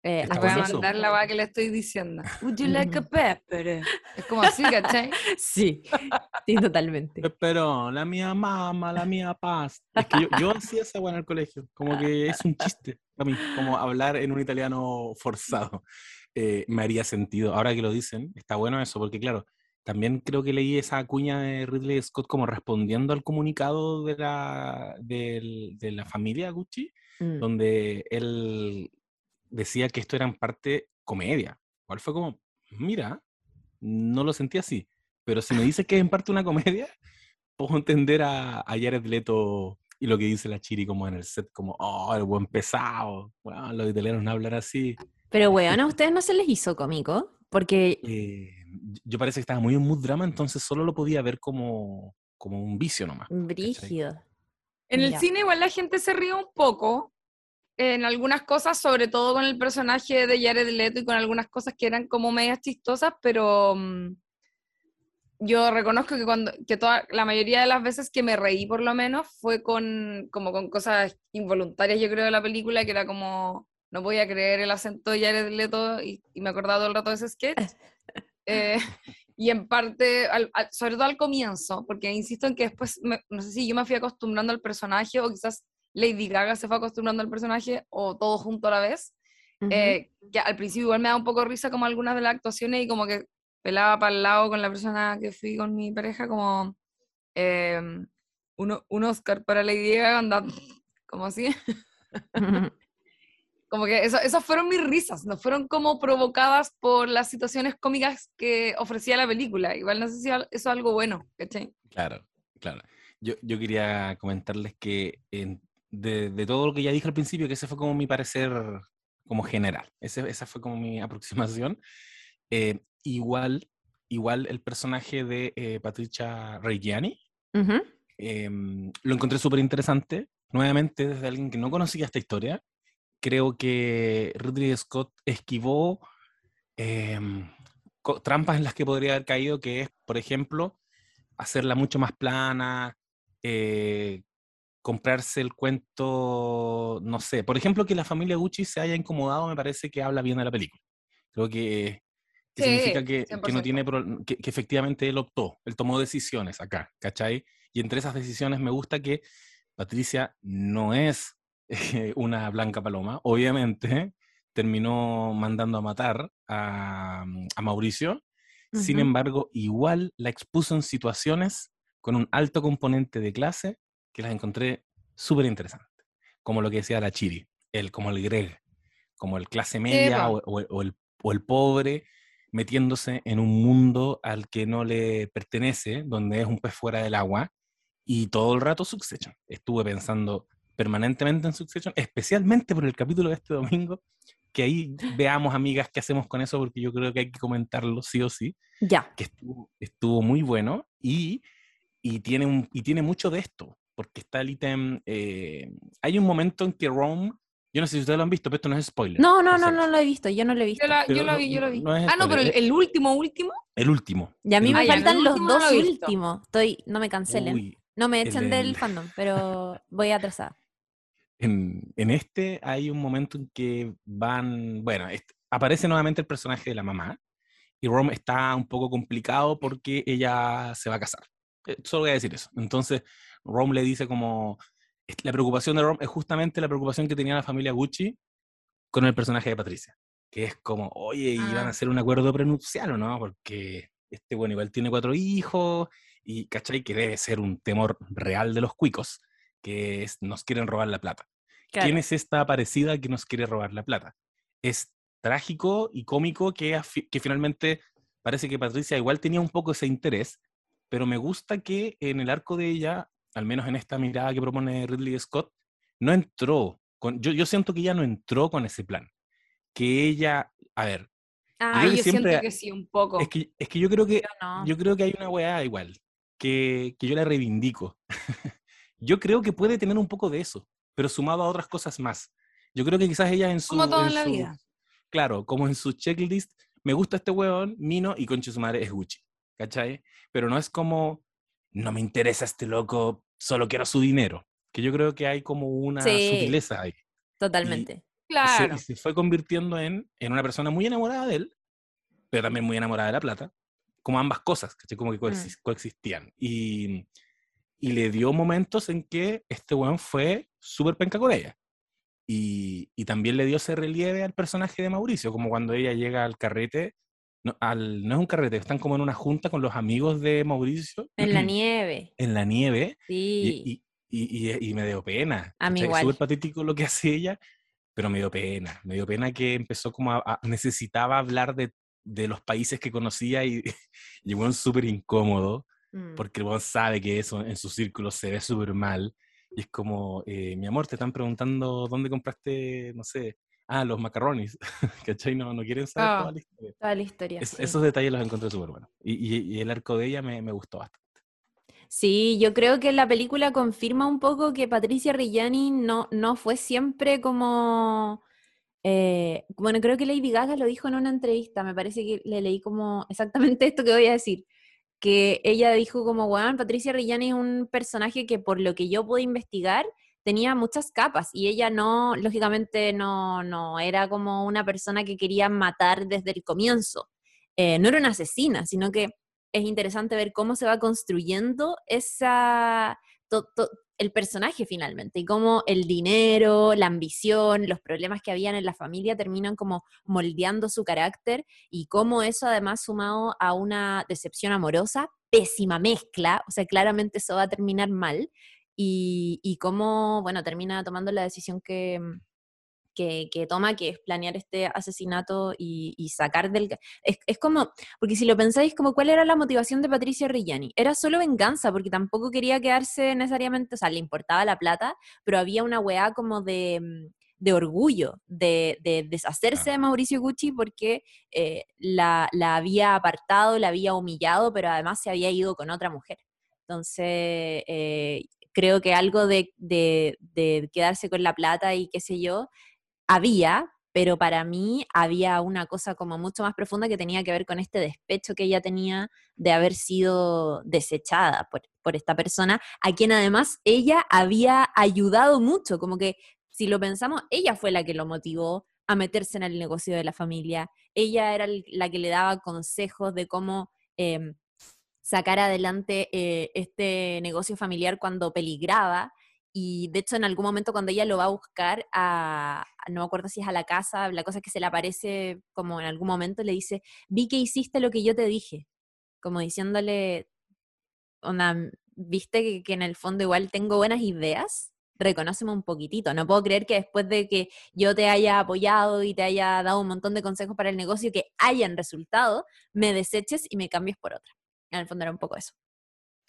Eh, voy a mandar la weá que le estoy diciendo. Would you like a pepper? Es como así, ¿cachai? Sí, sí, totalmente. Pero la mía mamá, la mía paz. Es que yo, yo hacía esa weá en el colegio. Como que es un chiste para mí. Como hablar en un italiano forzado. Eh, me haría sentido. Ahora que lo dicen, está bueno eso, porque claro, también creo que leí esa cuña de Ridley Scott como respondiendo al comunicado de la, de la familia Gucci, Mm. donde él decía que esto era en parte comedia. Cual fue como, mira, no lo sentí así. Pero si me dices que es en parte una comedia, puedo entender a, a Jared Leto y lo que dice la Chiri como en el set, como, oh, el buen pesado. Bueno, los italianos no hablan así. Pero, weón, ¿a ustedes no se les hizo cómico? Porque Eh, yo parece que estaba muy en mood drama, entonces solo lo podía ver como, como un vicio nomás. brígido. En el cine igual la gente se ríe un poco en algunas cosas, sobre todo con el personaje de Jared Leto y con algunas cosas que eran como medias chistosas, pero mm, yo reconozco que cuando que toda la mayoría de las veces que me reí por lo menos fue con como con cosas involuntarias yo creo de la película que era como no voy a creer el acento de Jared Leto y, y me acordaba todo el rato de ese sketch Eh, y en parte, al- al- sobre todo al comienzo, porque insisto en que después, me- no sé si yo me fui acostumbrando al personaje o quizás Lady Gaga se fue acostumbrando al personaje o todo junto a la vez, Ujú. eh, que al principio igual me da un poco risa como algunas de las actuaciones y como que pelaba para el lado con la persona que fui con mi pareja como eh, un, un Oscar para Lady Gaga, anda, como así. Como que eso, esas fueron mis risas, no fueron como provocadas por las situaciones cómicas que ofrecía la película. Igual no sé si eso es algo bueno, ¿cachai? Claro, claro. Yo, yo quería comentarles que en- de, de todo lo que ya dije al principio, que ese fue como mi parecer como general. Ese, esa fue como mi aproximación. Eh, igual, igual el personaje de eh, Patricia Reggiani Ujú. em, lo encontré súper interesante. Nuevamente, desde alguien que no conocía esta historia, creo que Ridley Scott esquivó em, trampas en las que podría haber caído, que es, por ejemplo, hacerla mucho más plana, eh, comprarse el cuento, no sé, por ejemplo, que la familia Gucci se haya incomodado, me parece que habla bien de la película. Creo que, que Sí, significa que, que no 100%. tiene, que, que efectivamente él optó, él tomó decisiones acá, ¿cachai? Y entre esas decisiones me gusta que Patricia no es eh, una blanca paloma, obviamente terminó mandando a matar a, a Mauricio, sin embargo, igual la expuso en situaciones con un alto componente de clase que las encontré súper interesantes. Como lo que decía la Chiri, el, como el Greg, como el clase media o el, o el pobre metiéndose en un mundo al que no le pertenece, donde es un pez fuera del agua, y todo el rato Succession. Estuve pensando permanentemente en Succession, especialmente por el capítulo de este domingo, que ahí veamos, amigas, qué hacemos con eso, porque yo creo que hay que comentarlo sí o sí. Ya. Que estuvo, estuvo muy bueno y, y, tiene un, y tiene mucho de esto, porque está el ítem. eh, hay un momento en que Rome, yo no sé si ustedes lo han visto, pero esto no es spoiler. No, no, no, no lo he visto, yo no lo he visto. Yo, la, yo lo no- vi, yo lo vi. no es ah, no, pero el, último, último. El último. Y a mí me faltan los no dos últimos. Estoy, no me cancelen. Uy, no me echen del- del fandom, pero voy atrasada. En, en este hay un momento en que van, bueno, aparece nuevamente el personaje de la mamá y Rome está un poco complicado porque ella se va a casar. Eh, Solo voy a decir eso. Entonces, Rome le dice como, la preocupación de Rome es justamente la preocupación que tenía la familia Gucci con el personaje de Patricia, que es como, oye, ¿y van Ah. a hacer un acuerdo prenupcial o no? Porque este, bueno, igual tiene cuatro hijos y, ¿cachai? Que debe ser un temor real de los cuicos, que es, nos quieren robar la plata. Claro. ¿Quién es esta parecida que nos quiere robar la plata? Es trágico y cómico que, finalmente parece que Patricia igual tenía un poco ese interés, pero me gusta que en el arco de ella, al menos en esta mirada que propone Ridley Scott, no entró, con, yo, yo siento que ella no entró con ese plan. Que ella, a ver, Ah, yo siempre- siento que sí, un poco. es que, es que yo creo que yo no. yo creo que hay una weá igual, que, que yo la reivindico. yo creo que puede tener un poco de eso, pero sumado a otras cosas más. Yo creo que quizás ella en su... Como todo en la su- vida. Claro, como en su checklist, me gusta este hueón, Mino, y conche su madre es Gucci, ¿cachai? Pero no es como, no me interesa este loco, solo quiero su dinero. Que yo creo que hay como una Sí. sutileza ahí. Totalmente. Y Claro. se fue convirtiendo en, en una persona muy enamorada de él, pero también muy enamorada de la plata, como ambas cosas, ¿cachai? Como que Mm. coexis- coexistían. Y, y le dio momentos en que este weón fue súper penca con ella. Y, y también le dio ese relieve al personaje de Mauricio, como cuando ella llega al carrete, no, al, no es un carrete, están como en una junta con los amigos de Mauricio. En la nieve. En la nieve, Sí. y, y- y- y- y me dio pena. A mí ¿cachai? igual. Súper patético lo que hace ella, pero me dio pena. Me dio pena que empezó como a, a- necesitaba hablar de, de los países que conocía y llegó un súper incómodo, Mm. porque el weón sabe que eso en su círculo se ve súper mal. Y es como, eh, mi amor, te están preguntando dónde compraste, no sé, ah, los macarrones. ¿Cachai? No, no quieren saber Ah. toda la historia. Toda la historia. Es- sí. Esos detalles los encontré súper buenos. Y, y- y el arco de ella me, me gustó bastante. Sí, yo creo que la película confirma un poco que Patricia Reggiani no, no fue siempre como... eh, bueno, creo que Lady Gaga lo dijo en una entrevista, me parece que le leí como exactamente esto que voy a decir, que ella dijo como, bueno, Patricia Reggiani es un personaje que por lo que yo pude investigar tenía muchas capas y ella no, lógicamente no, no era como una persona que quería matar desde el comienzo. Eh, no era una asesina, sino que es interesante ver cómo se va construyendo esa, el personaje finalmente y cómo el dinero, la ambición, los problemas que habían en la familia terminan como moldeando su carácter y cómo eso además sumado a una decepción amorosa, pésima mezcla, o sea, claramente eso va a terminar mal y, y cómo, bueno, termina tomando la decisión que, que, que toma, que es planear este asesinato y, y sacar del... Es, es como, porque si lo pensáis, como cuál era la motivación de Patricia Reggiani, era solo venganza, porque tampoco quería quedarse necesariamente, o sea, le importaba la plata, pero había una weá como de, mm, de orgullo, de, de deshacerse de Mauricio Gucci porque eh, la, la había apartado, la había humillado, pero además se había ido con otra mujer. Entonces, eh, creo que algo de, de- de quedarse con la plata y qué sé yo, había, pero para mí había una cosa como mucho más profunda que tenía que ver con este despecho que ella tenía de haber sido desechada por, por esta persona, a quien además ella había ayudado mucho, como que si lo pensamos, ella fue la que lo motivó a meterse en el negocio de la familia, ella era la que le daba consejos de cómo... em, sacar adelante eh, este negocio familiar cuando peligraba. Y de hecho, en algún momento, cuando ella lo va a buscar, a, no me acuerdo si es a la casa, la cosa es que se le aparece como en algún momento, le dice: Vi que hiciste lo que yo te dije. Como diciéndole: viste que, que en el fondo igual tengo buenas ideas. Reconóceme un poquitito. No puedo creer que después de que yo te haya apoyado y te haya dado un montón de consejos para el negocio que hayan resultado, me deseches y me cambies por otra. En el fondo era un poco eso.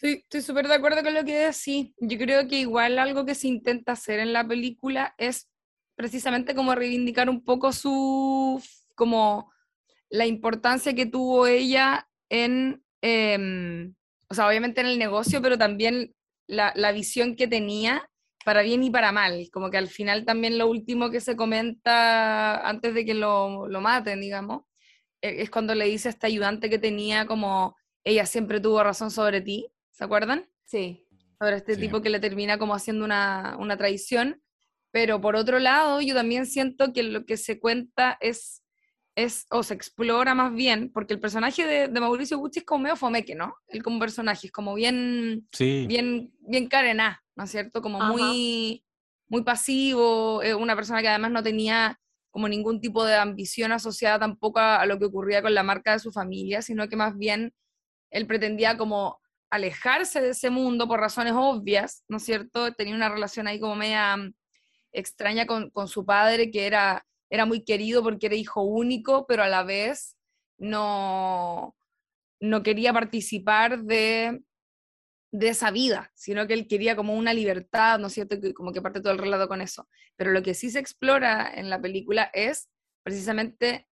Estoy súper de acuerdo con lo que decís. Yo creo que igual algo que se intenta hacer en la película es precisamente como reivindicar un poco su, como la importancia que tuvo ella en, em, o sea, obviamente en el negocio, pero también la, la, visión que tenía para bien y para mal. Como que al final también lo último que se comenta antes de que lo, lo maten, digamos, e, es cuando le dice a esta ayudante que tenía como, ella siempre tuvo razón sobre ti, ¿se acuerdan? Sí. Sobre este tipo que le termina como haciendo una, una traición. Pero por otro lado, yo también siento que lo que se cuenta es es, o se explora más bien, porque el personaje de, Mauricio Gucci es como medio fomeque, ¿no? Él como personaje es como bien, bien, bien carená, ¿no es cierto? Como muy, muy pasivo, una persona que además no tenía como ningún tipo de ambición asociada tampoco a, lo que ocurría con la marca de su familia, sino que más bien él pretendía como alejarse de ese mundo por razones obvias, ¿no es cierto? Tenía una relación ahí como media mm, extraña con, con su padre, que era era muy querido porque era hijo único, pero a la vez no, no quería participar de, de esa vida, sino que él quería como una libertad, ¿no es cierto? Como que parte todo el relato con eso. Pero lo que sí se explora en la película es precisamente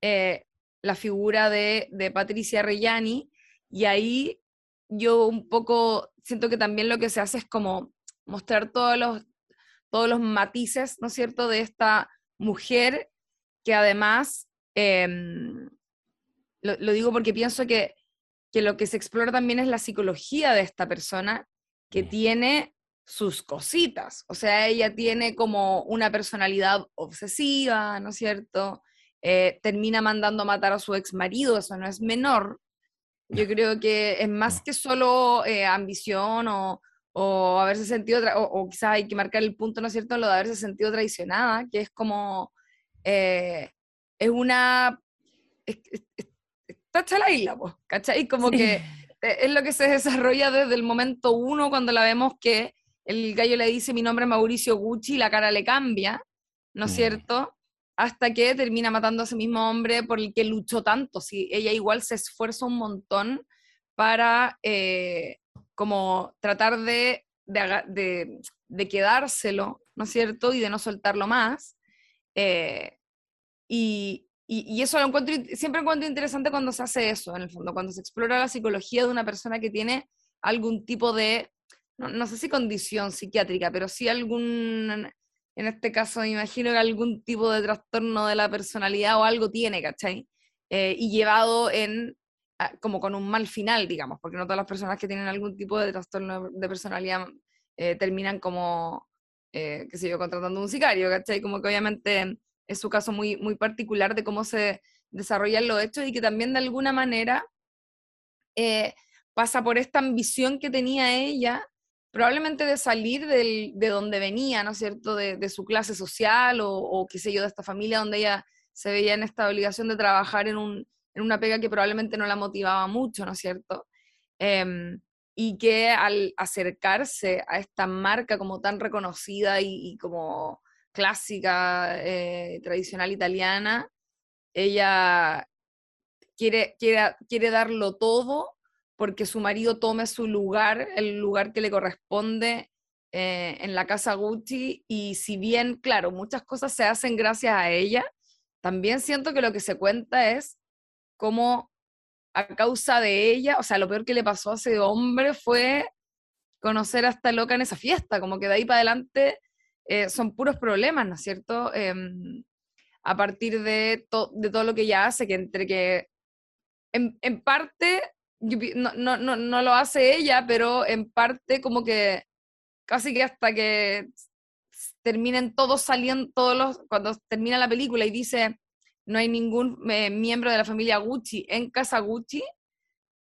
eh, la figura de, de Patricia Reggiani, y ahí yo un poco siento que también lo que se hace es como mostrar todos los, todos los matices, ¿no es cierto?, de esta mujer que además, em, lo, digo porque pienso que, que, lo que se explora también es la psicología de esta persona que tiene sus cositas, o sea, ella tiene como una personalidad obsesiva, ¿no es cierto? Eh, termina mandando a matar a su ex marido, eso no es menor. Yo creo que es más que solo eh, ambición o, o haberse sentido, o, o, quizás hay que marcar el punto, ¿no es cierto?, lo de haberse sentido traicionada, que es como, eh, es una, está hecha la isla, pues, ¿cachai? Como que e, es lo que se desarrolla desde el momento uno, cuando la vemos que el gallo le dice mi nombre es Mauricio Gucci y la cara le cambia, ¿no es mm. cierto? Hasta que termina matando a ese mismo hombre por el que luchó tanto. Si ella igual se esfuerza un montón para eh, como tratar de, de, quedárselo, ¿no es cierto? Y de no soltarlo más. Eh, y, y, eso lo encuentro, siempre encuentro interesante cuando se hace eso, en el fondo, cuando se explora la psicología de una persona que tiene algún tipo de, no, sé si condición psiquiátrica, pero sí algún, en este caso me imagino que algún tipo de trastorno de la personalidad o algo tiene, ¿cachai? Eh, y llevado en como con un mal final, digamos, porque no todas las personas que tienen algún tipo de trastorno de personalidad eh, terminan como, eh, qué sé contratando un sicario, ¿cachai? Como que obviamente es su caso muy, muy particular de cómo se desarrollan los hechos y que también de alguna manera eh, pasa por esta ambición que tenía ella, probablemente de salir del, de donde venía, ¿no es cierto?, de, de su clase social o, qué sé yo, de esta familia donde ella se veía en esta obligación de trabajar en un, en una pega que probablemente no la motivaba mucho, ¿no es cierto? Em, y que al acercarse a esta marca como tan reconocida y, como clásica, eh, tradicional italiana, ella quiere, quiere, quiere darlo todo porque su marido tome su lugar, el lugar que le corresponde eh, en la casa Gucci, y si bien, claro, muchas cosas se hacen gracias a ella, también siento que lo que se cuenta es cómo a causa de ella, o sea, lo peor que le pasó a ese hombre fue conocer a esta loca en esa fiesta, como que de ahí para adelante eh, son puros problemas, ¿no es cierto? Em, a partir de, de, todo lo que ella hace, que entre que en, en parte no, no, no, no, lo hace ella, pero en parte como que casi que hasta que terminen todos saliendo, todos los, cuando termina la película y dice, no hay ningún eh, miembro de la familia Gucci en casa Gucci,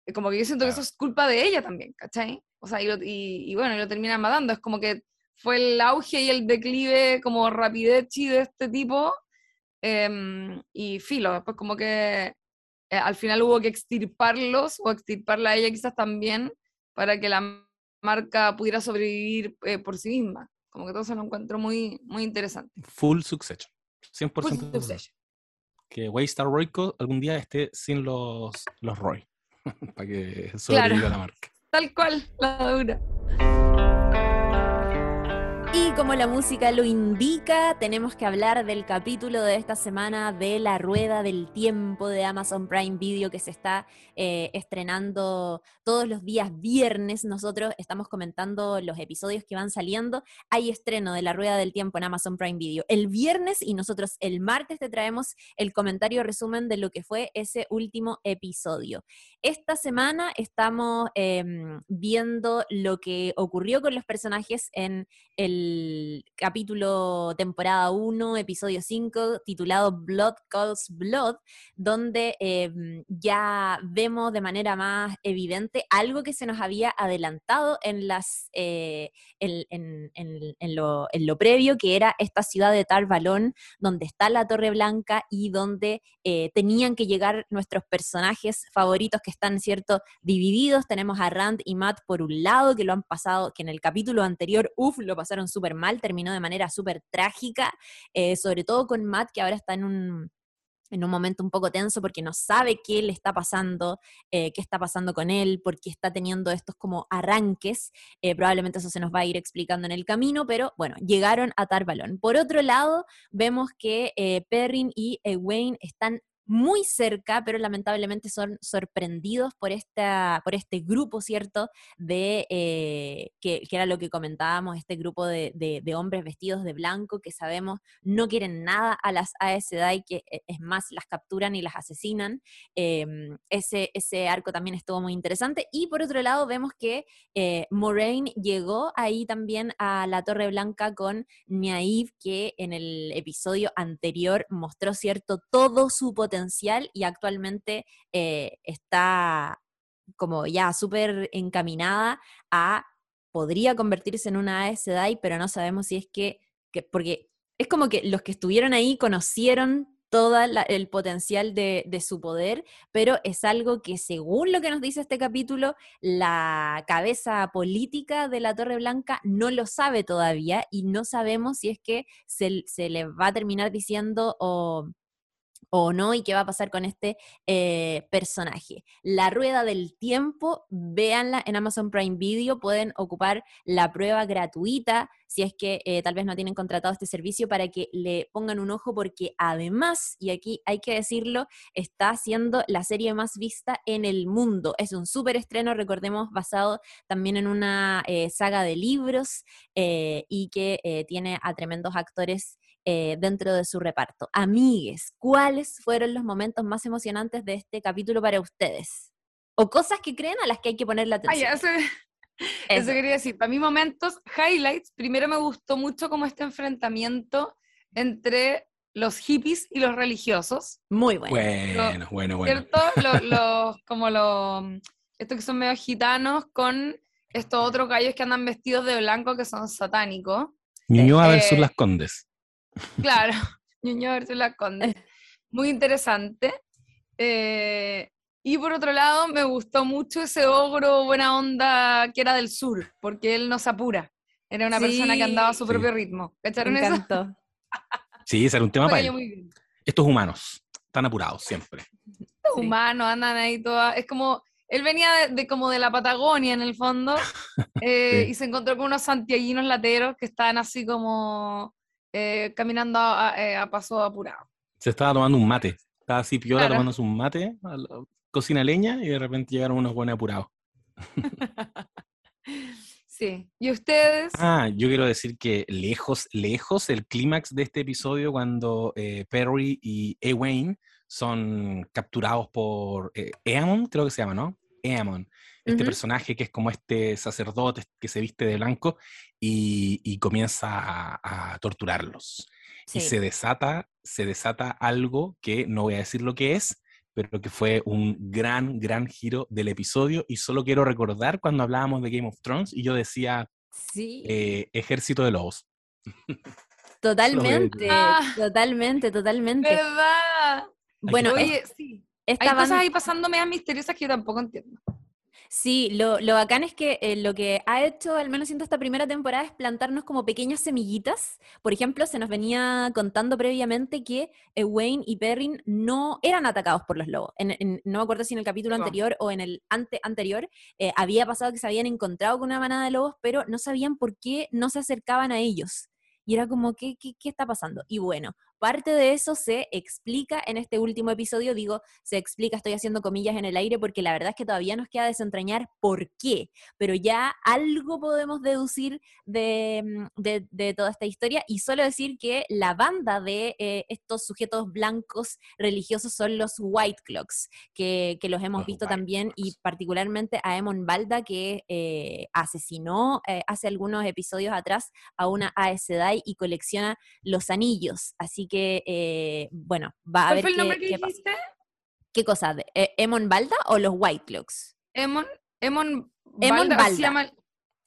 eh, como que yo siento que eso es culpa de ella también, ¿cachai? O sea, y, y, bueno, y lo terminan matando. Es como que fue el auge y el declive como rapidechi de este tipo. Em, y filo, después como que eh, al final hubo que extirparlos o extirparla a ella quizás también para que la marca pudiera sobrevivir por sí misma. Como que todo se lo encuentro muy, muy interesante. Full succession. 100% Full succession que Waystar Royco algún día esté sin los, los Roy, para que sobreviva la marca. tal cual, la dura. Y como la música lo indica, tenemos que hablar del capítulo de esta semana de La Rueda del Tiempo de Amazon Prime Video que se está eh, estrenando todos los días viernes. Nosotros estamos comentando los episodios que van saliendo. Hay estreno de La Rueda del Tiempo en Amazon Prime Video el viernes y nosotros el martes te traemos el comentario resumen de lo que fue ese último episodio. Esta semana estamos em, viendo lo que ocurrió con los personajes en el capítulo temporada 1, episodio 5, titulado Blood Calls Blood, donde em, ya vemos de manera más evidente algo que se nos había adelantado en, las, eh, en, lo, previo, que era esta ciudad de Tarvalón, donde está la Torre Blanca y donde eh, tenían que llegar nuestros personajes favoritos que están, ¿cierto?, divididos. Tenemos a Rand y Matt por un lado, que lo han pasado, que en el capítulo anterior, uff, lo pasaron súper mal, terminó de manera súper trágica, eh, sobre todo con Matt, que ahora está en un, en un momento un poco tenso porque no sabe qué le está pasando, eh, qué está pasando con él, porque está teniendo estos como arranques. Eh, probablemente eso se nos va a ir explicando en el camino, pero bueno, llegaron a Tarvalón. Por otro lado, vemos que Perrin y Wayne están muy cerca, pero lamentablemente son sorprendidos por, esta, por este grupo, ¿cierto? De, eh, que, era lo que comentábamos, este grupo de, hombres vestidos de blanco que sabemos no quieren nada a las y que e, es más, las capturan y las asesinan. Em, ese, ese arco también estuvo muy interesante. Y por otro lado, vemos que eh, Moraine llegó ahí también a la Torre Blanca con Nyaiv, que en el episodio anterior mostró, ¿cierto?, todo su potencial y actualmente eh, está como ya súper encaminada a, podría convertirse en una Aes Sedai, pero no sabemos si es que, porque es como que los que estuvieron ahí conocieron todo el potencial de, de, su poder, pero es algo que según lo que nos dice este capítulo, la cabeza política de la Torre Blanca no lo sabe todavía y no sabemos si es que se, se le va a terminar diciendo o no y qué va a pasar con este eh, personaje. La rueda del tiempo, véanla en Amazon Prime Video, pueden ocupar la prueba gratuita si es que eh, tal vez no tienen contratado este servicio para que le pongan un ojo porque además, y aquí hay que decirlo, está siendo la serie más vista en el mundo. Es un súper estreno, recordemos, basado también en una eh, saga de libros y que tiene a tremendos actores eh, dentro de su reparto. Amigues, ¿cuáles fueron los momentos más emocionantes de este capítulo para ustedes? O cosas que creen a las que hay que poner la atención. eso, quería decir. Para mí, momentos, highlights. Primero me gustó mucho como este enfrentamiento entre los hippies y los religiosos. Muy bueno. Bueno, bueno, bueno. ¿Cierto? Los, como los, estos que son medio gitanos con estos otros gallos que andan vestidos de blanco que son satánicos. Ñuñoa eh, versus las condes. Claro, Ñuñoa versus la Conde. Muy interesante. Eh, y por otro lado, me gustó mucho ese ogro buena onda que era del sur, porque él no se apura. Era una persona que andaba a su propio ritmo. ¿Cacharon eso? Sí, ese era un tema para él. Estos humanos, están apurados siempre. Estos humanos andan ahí todas. Es como. Él venía de, como de la Patagonia en el fondo eh, y se encontró con unos santiaguinos lateros que estaban así como eh, caminando eh, a, paso apurado. Se estaba tomando un mate, estaba así piola tomándose un mate, cocina leña y de repente llegaron unos buenos apurados. sí, ¿y ustedes? Ah, yo quiero decir que lejos, lejos el clímax de este episodio cuando eh, Perry y Ewain son capturados por Eamon, creo que se llama, ¿no? Eamon este personaje que es como este sacerdote que se viste de blanco y, comienza a, torturarlos. Y se desata, se desata algo que no voy a decir lo que es, pero que fue un gran, gran giro del episodio. Y solo quiero recordar cuando hablábamos de Game of Thrones y yo decía sí. Eh, Ejército de Lobos. Totalmente, ah. totalmente, totalmente. ¿Verdad? Bueno, oye, sí. Hay cosas ahí pasándome a misteriosas que yo tampoco entiendo. Sí, lo, lo bacán es que eh, lo que ha hecho, al menos siento esta primera temporada, es plantarnos como pequeñas semillitas. Por ejemplo, se nos venía contando previamente que eh, Wayne y Perrin no eran atacados por los lobos. En, no me acuerdo si en el capítulo anterior o en el ante anterior eh, había pasado que se habían encontrado con una manada de lobos, pero no sabían por qué no se acercaban a ellos. Y era como, ¿qué, qué, qué está pasando? Y bueno, Parte de eso se explica en este último episodio, digo, se explica, estoy haciendo comillas en el aire porque la verdad es que todavía nos queda desentrañar por qué, pero ya algo podemos deducir de, mm, toda esta historia y solo decir que la banda de eh, estos sujetos blancos religiosos son los White Clocks, que, los hemos visto también y particularmente a Emon Balda que eh, asesinó eh, hace algunos episodios atrás a una Aes Sedai y colecciona los anillos, así que, eh, bueno, va a ver. ¿Cuál fue el nombre que dijiste? ¿Qué cosa? Eh, ¿Emon Balda o los White Clocks? Emon, Emon, Balda.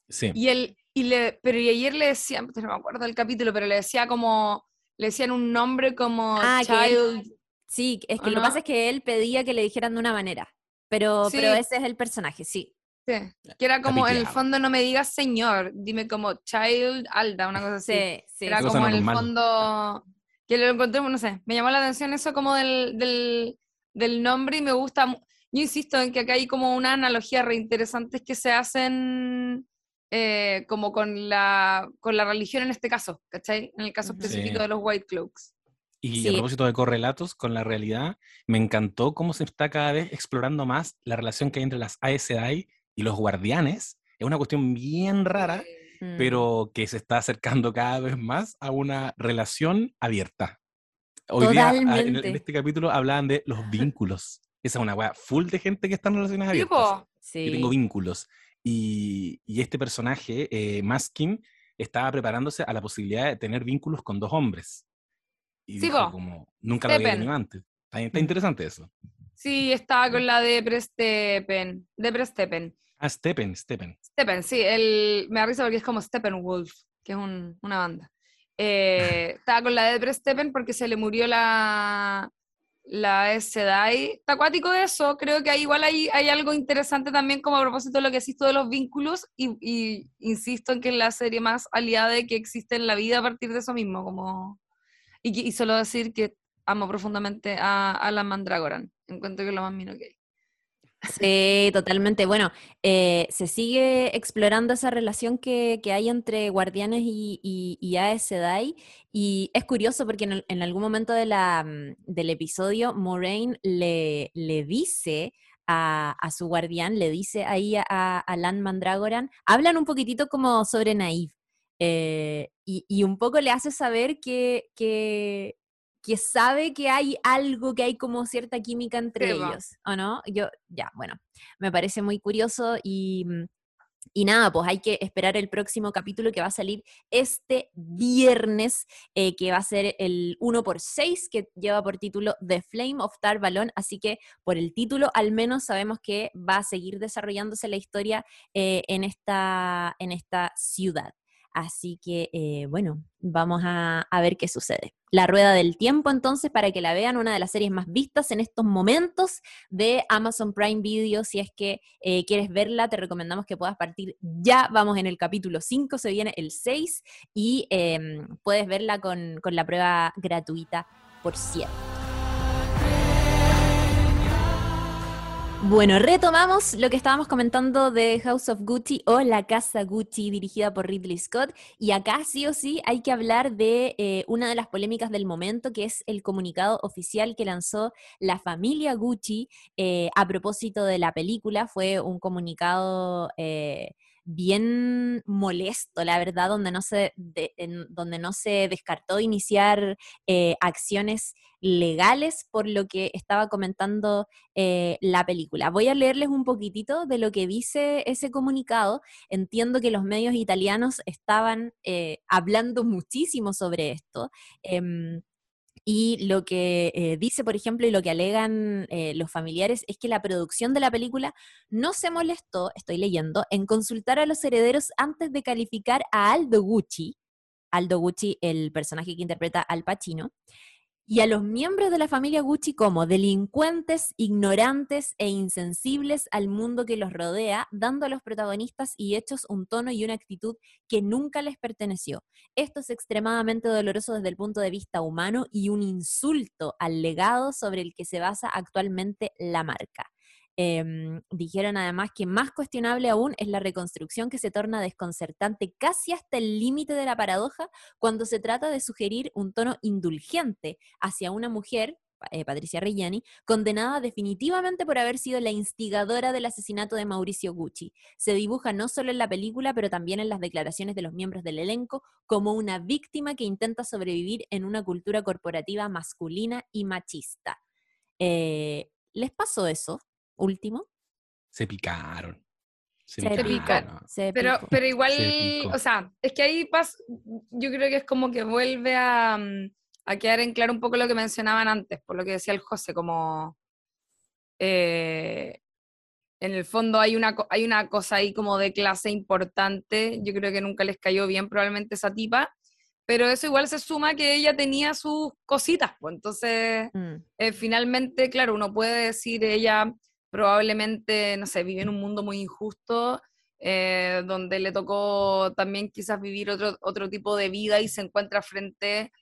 Sí. Y él, y le, pero y ayer le decían, no me acuerdo del capítulo, pero le decía como, le decían un nombre como ah, Child. sí, es que lo que pasa es que él pedía que le dijeran de una manera, pero, pero ese es el personaje, sí. Sí, que era como, en el fondo no me digas señor, dime como Child Alda, una cosa así. Sí, sí. Era como en el fondo que lo encontré, no sé, me llamó la atención eso como del, del, del nombre y me gusta, yo insisto en que acá hay como una analogía reinteresante que se hacen eh, como con la, con la religión en este caso, ¿cachai? En el caso específico de los White Cloaks. Y a propósito de correlatos con la realidad, me encantó cómo se está cada vez explorando más la relación que hay entre las Sedai y los guardianes. Es una cuestión bien rara Mm. pero que se está acercando cada vez más a una relación abierta. Hoy día, en, este capítulo, hablaban de los vínculos. Esa es una weá full de gente que está en relaciones abiertas. Sí. tengo vínculos. Y, y este personaje, eh, Maskin, estaba preparándose a la posibilidad de tener vínculos con dos hombres. Y sí, como, nunca lo había tenido antes. Está, interesante eso. Sí, estaba con la de Prestepen. De Prestepen. Ah, Steppen, Steppen. Steppen, sí, el, me da risa porque es como Steppenwolf, que es una banda. Eh, estaba con la de Steppen porque se le murió la, la Sedai. Está acuático eso, creo que igual hay, hay algo interesante también como a propósito de lo que decís de los vínculos y, insisto en que es la serie más aliada de que existe en la vida a partir de eso mismo, como... Y, y solo decir que amo profundamente a Alan Mandragoran, encuentro que es lo más mino que hay. Sí, totalmente. Bueno, eh, se sigue explorando esa relación que, hay entre Guardianes y, y, y Aes Sedai. Y es curioso porque en, algún momento de la, mm, del episodio, Moraine le, le dice a, su guardián, le dice ahí a, a Lan Mandragoran, hablan un poquitito como sobre Naive. Eh, y, un poco le hace saber que, que, que sabe que hay algo, que hay como cierta química entre ellos, ¿o no? Yo, ya, bueno, me parece muy curioso y, y nada, pues hay que esperar el próximo capítulo que va a salir este viernes, eh, que va a ser el 1 por 6 que lleva por título The Flame of Tar Balón. Así que por el título al menos sabemos que va a seguir desarrollándose la historia eh, en, esta, en esta ciudad. Así que, eh, bueno, vamos a, ver qué sucede. La Rueda del Tiempo, entonces, para que la vean, una de las series más vistas en estos momentos de Amazon Prime Video. Si es que eh, quieres verla, te recomendamos que puedas partir ya. Vamos en el capítulo 5, se viene el 6 y em, puedes verla con, con la prueba gratuita por cierto. Bueno, retomamos lo que estábamos comentando de House of Gucci o La Casa Gucci dirigida por Ridley Scott. Y acá sí o sí hay que hablar de eh, una de las polémicas del momento, que es el comunicado oficial que lanzó la familia Gucci eh, a propósito de la película. Fue un comunicado... Eh, bien molesto, la verdad, donde no se, donde no se descartó iniciar eh, acciones legales por lo que estaba comentando eh, la película. Voy a leerles un poquitito de lo que dice ese comunicado. Entiendo que los medios italianos estaban eh, hablando muchísimo sobre esto. Y lo que eh, dice, por ejemplo, y lo que alegan eh, los familiares es que la producción de la película no se molestó, estoy leyendo, en consultar a los herederos antes de calificar a Aldo Gucci, Aldo Gucci, el personaje que interpreta Al Pacino, y a los miembros de la familia Gucci como delincuentes, ignorantes e insensibles al mundo que los rodea, dando a los protagonistas y hechos un tono y una actitud que nunca les perteneció. Esto es extremadamente doloroso desde el punto de vista humano y un insulto al legado sobre el que se basa actualmente la marca. Em, dijeron además que más cuestionable aún es la reconstrucción que se torna desconcertante casi hasta el límite de la paradoja cuando se trata de sugerir un tono indulgente hacia una mujer, eh, Patricia Reggiani, condenada definitivamente por haber sido la instigadora del asesinato de Mauricio Gucci. Se dibuja no solo en la película, pero también en las declaraciones de los miembros del elenco como una víctima que intenta sobrevivir en una cultura corporativa masculina y machista. Eh, ¿Les pasó eso? Último. Se picaron. Se, picaron. pero, pero igual, o sea, es que ahí pas, yo creo que es como que vuelve a, mm, a, quedar en claro un poco lo que mencionaban antes, por lo que decía el José, como eh, en el fondo hay una, hay una cosa ahí como de clase importante, yo creo que nunca les cayó bien probablemente esa tipa, pero eso igual se suma que ella tenía sus cositas, pues entonces mm. eh, finalmente, claro, uno puede decir ella probablemente, no sé, vive en un mundo muy injusto, eh, donde le tocó también quizás vivir otro, otro tipo de vida y se encuentra frente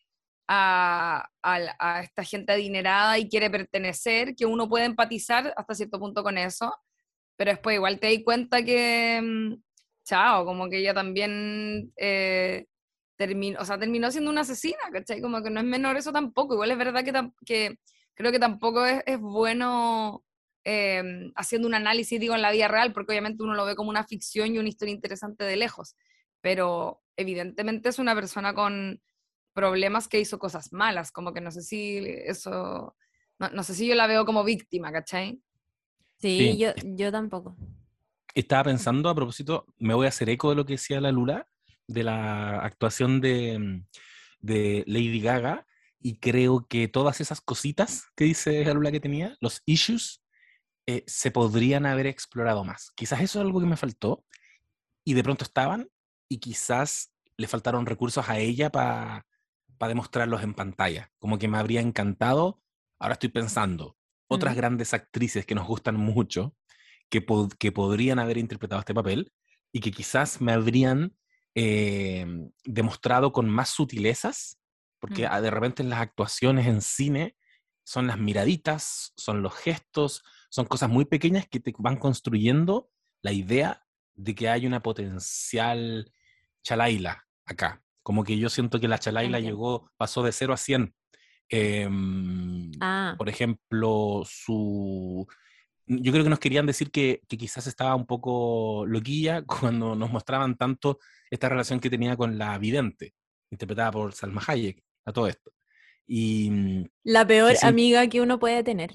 a, a, esta gente adinerada y quiere pertenecer, que uno puede empatizar hasta cierto punto con eso, pero después igual te di cuenta que, mm, chao, como que ella también eh, terminó, o sea, terminó siendo una asesina, ¿cachai? Como que no es menor eso tampoco, igual es verdad que, que creo que tampoco es, es bueno Em, haciendo un análisis, digo, en la vida real, porque obviamente uno lo ve como una ficción y una historia interesante de lejos, pero evidentemente es una persona con problemas que hizo cosas malas, como que no sé si eso, no, sé si yo la veo como víctima, ¿cachai? Sí, Yo, yo tampoco. Estaba pensando a propósito, me voy a hacer eco de lo que decía la Lula, de la actuación de, de Lady Gaga, y creo que todas esas cositas que dice la Lula que tenía, los issues, eh, se podrían haber explorado más. Quizás eso es algo que me faltó y de pronto estaban y quizás le faltaron recursos a ella para demostrarlos en pantalla. Como que me habría encantado, ahora estoy pensando, otras grandes actrices que nos gustan mucho, que, que podrían haber interpretado este papel y que quizás me habrían eh, demostrado con más sutilezas, porque de repente en las actuaciones en cine son las miraditas, son los gestos, son cosas muy pequeñas que te van construyendo la idea de que hay una potencial chalaila acá. Como que yo siento que la chalaila llegó, pasó de 0 a 100. Em, ah. Por ejemplo, su... Yo creo que nos querían decir que, que, quizás estaba un poco loquilla cuando nos mostraban tanto esta relación que tenía con la vidente, interpretada por Salma Hayek, a todo esto. Y, mm, la peor amiga que uno puede tener.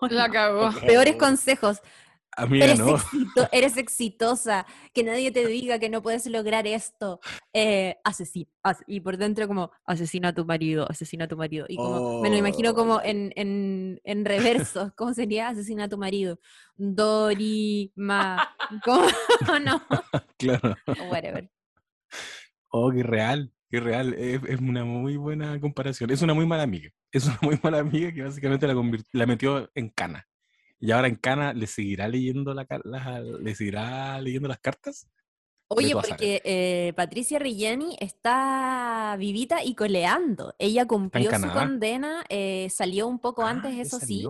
La cagó. Peores consejos. eres, no. eres exitosa, que nadie te diga que no puedes lograr esto. Eh, asesino. y por dentro como, asesina a tu marido, asesina a tu marido. Y como, me lo imagino como oh. en, en, en reverso. ¿Cómo sería? Asesina a tu marido. Dori, ma. ¿Cómo? no. Claro. whatever. Oh, qué real, qué real. Es, es, una muy buena comparación. Es una muy mala amiga es una muy mala amiga que básicamente la, la metió en cana. Y ahora en cana le seguirá leyendo la, le seguirá leyendo las cartas. Oye, porque eh, Patricia Reggiani está vivita y coleando. Ella cumplió su condena, eh, salió un poco ah, antes, eso sí.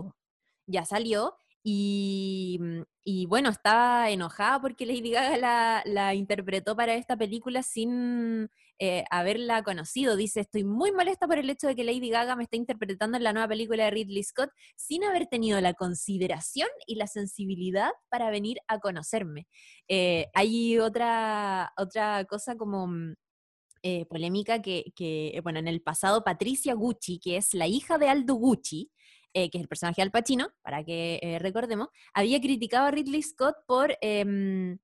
Ya salió. Y, y, bueno, estaba enojada porque Lady Gaga la, la interpretó para esta película sin eh, haberla conocido. Dice, estoy muy molesta por el hecho de que Lady Gaga me esté interpretando en la nueva película de Ridley Scott sin haber tenido la consideración y la sensibilidad para venir a conocerme. Eh, hay otra, otra cosa como... Mm, eh, polémica que, bueno, en el pasado Patricia Gucci, que es la hija de Aldo Gucci, que es el personaje de Al Pacino, para que recordemos, había criticado a Ridley Scott por em,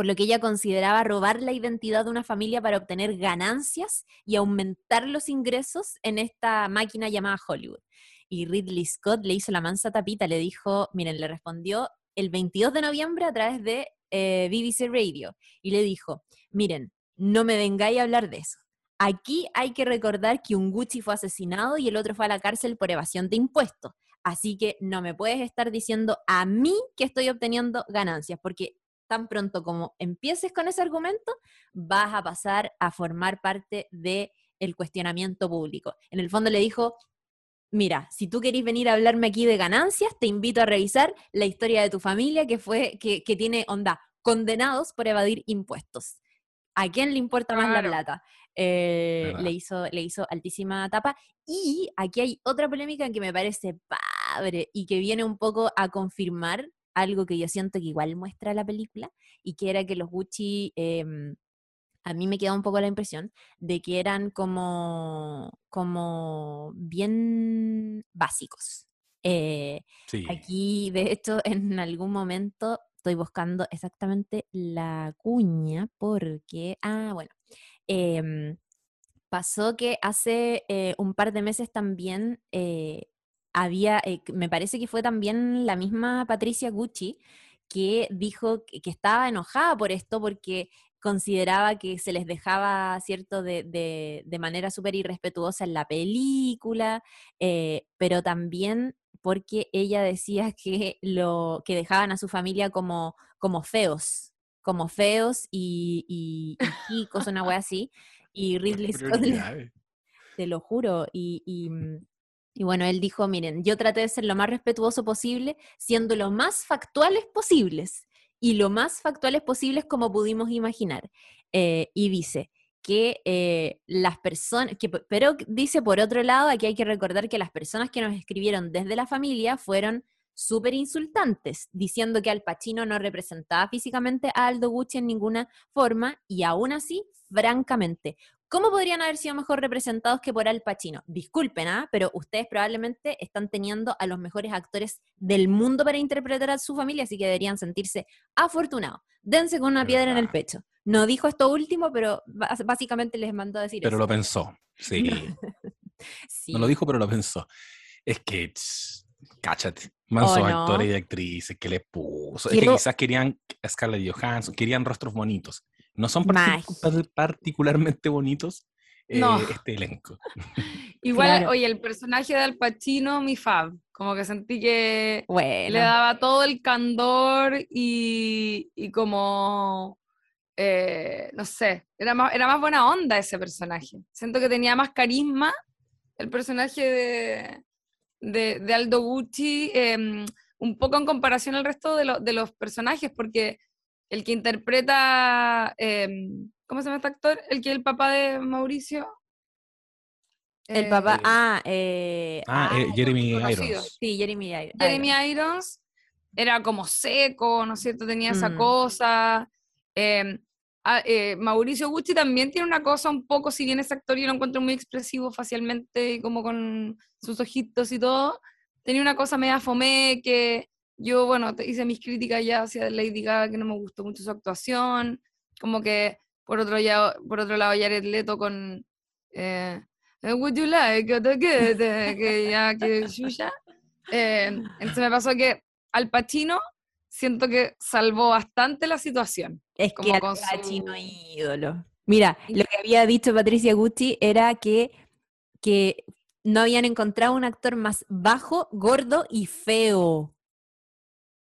por lo que ella consideraba robar la identidad de una familia para obtener ganancias y aumentar los ingresos en esta máquina llamada Hollywood. Y Ridley Scott le hizo la mansa tapita, le dijo, miren, le respondió el 22 de noviembre a través de eh, BBC Radio y le dijo, miren, no me vengáis a hablar de eso. Aquí hay que recordar que un Gucci fue asesinado y el otro fue a la cárcel por evasión de impuestos. Así que no me puedes estar diciendo a mí que estoy obteniendo ganancias, porque tan pronto como empieces con ese argumento, vas a pasar a formar parte del el cuestionamiento público. En el fondo le dijo, mira, si tú querés venir a hablarme aquí de ganancias, te invito a revisar la historia de tu familia que fue, que, tiene onda, condenados por evadir impuestos. ¿A quién le importa más la plata? Eh, le, hizo, le hizo altísima tapa. Y aquí hay otra polémica que me parece padre y que viene un poco a confirmar algo que yo siento que igual muestra la película y que era que los Gucci em, a mí me queda un poco la impresión de que eran como, como bien básicos. Eh, aquí, de hecho, en algún momento estoy buscando exactamente la cuña porque, ah, bueno, em, pasó que hace eh, un par de meses también eh, había, me parece que fue también la misma Patricia Gucci que dijo que estaba enojada por esto porque consideraba que se les dejaba, ¿cierto?, de, manera súper irrespetuosa en la película, eh, pero también porque ella decía que, lo, que dejaban a su familia como, como feos, como feos y, y, chicos, una wea así. Y Ridley Scott, te lo juro, y, mm, y bueno, él dijo, miren, yo traté de ser lo más respetuoso posible, siendo lo más factuales posibles y lo más factuales posibles como pudimos imaginar. Eh, y dice que eh, las personas, que, pero dice por otro lado, aquí hay que recordar que las personas que nos escribieron desde la familia fueron súper insultantes, diciendo que Al Pacino no representaba físicamente a Aldo Gucci en ninguna forma y aún así, francamente, ¿Cómo podrían haber sido mejor representados que por Al Pacino? Disculpen, ¿ah? pero ustedes probablemente están teniendo a los mejores actores del mundo para interpretar a su familia, así que deberían sentirse afortunados. Dense con una piedra en el pecho. No dijo esto último, pero básicamente les mandó a decir pero eso. Pero lo pensó, sí. No lo dijo, pero lo pensó. Es que, cáchate, mansos actores y actrices que le puso. Es que quizás querían Scarlett Johansson, querían rostros bonitos. No son particularmente bonitos eh, este elenco. Igual, oye, el personaje de Al Pacino, mi fab, como que sentí que le daba todo el candor y, como, eh, no sé, era más, era más buena onda ese personaje. Siento que tenía más carisma el personaje de, de, Aldo Gucci, em, un poco en comparación al resto de, de los personajes, porque el que interpreta, em, ¿cómo se llama este actor? El que es el papá de Mauricio. El papá, eh, ah, eh, ah, eh, Jeremy Irons. Sí, Jeremy Irons. Jeremy Irons era como seco, ¿no es cierto? Tenía esa mm. cosa. Em, ah, Mauricio Gucci también tiene una cosa un poco, si bien es actor, yo lo encuentro muy expresivo facialmente y como con sus ojitos y todo. Tenía una cosa media fome que yo, bueno, hice mis críticas ya hacia Lady Gaga, que no me gustó mucho su actuación, como que por otro, ya, por otro lado Jared Leto con eh, Would you like que ya que eh, entonces me pasó que Al Pacino siento que salvó bastante la situación. Es que Al Pacino ídolo. Mira, lo que había dicho Patricia Gucci era que, que no habían encontrado un actor más bajo, gordo y feo.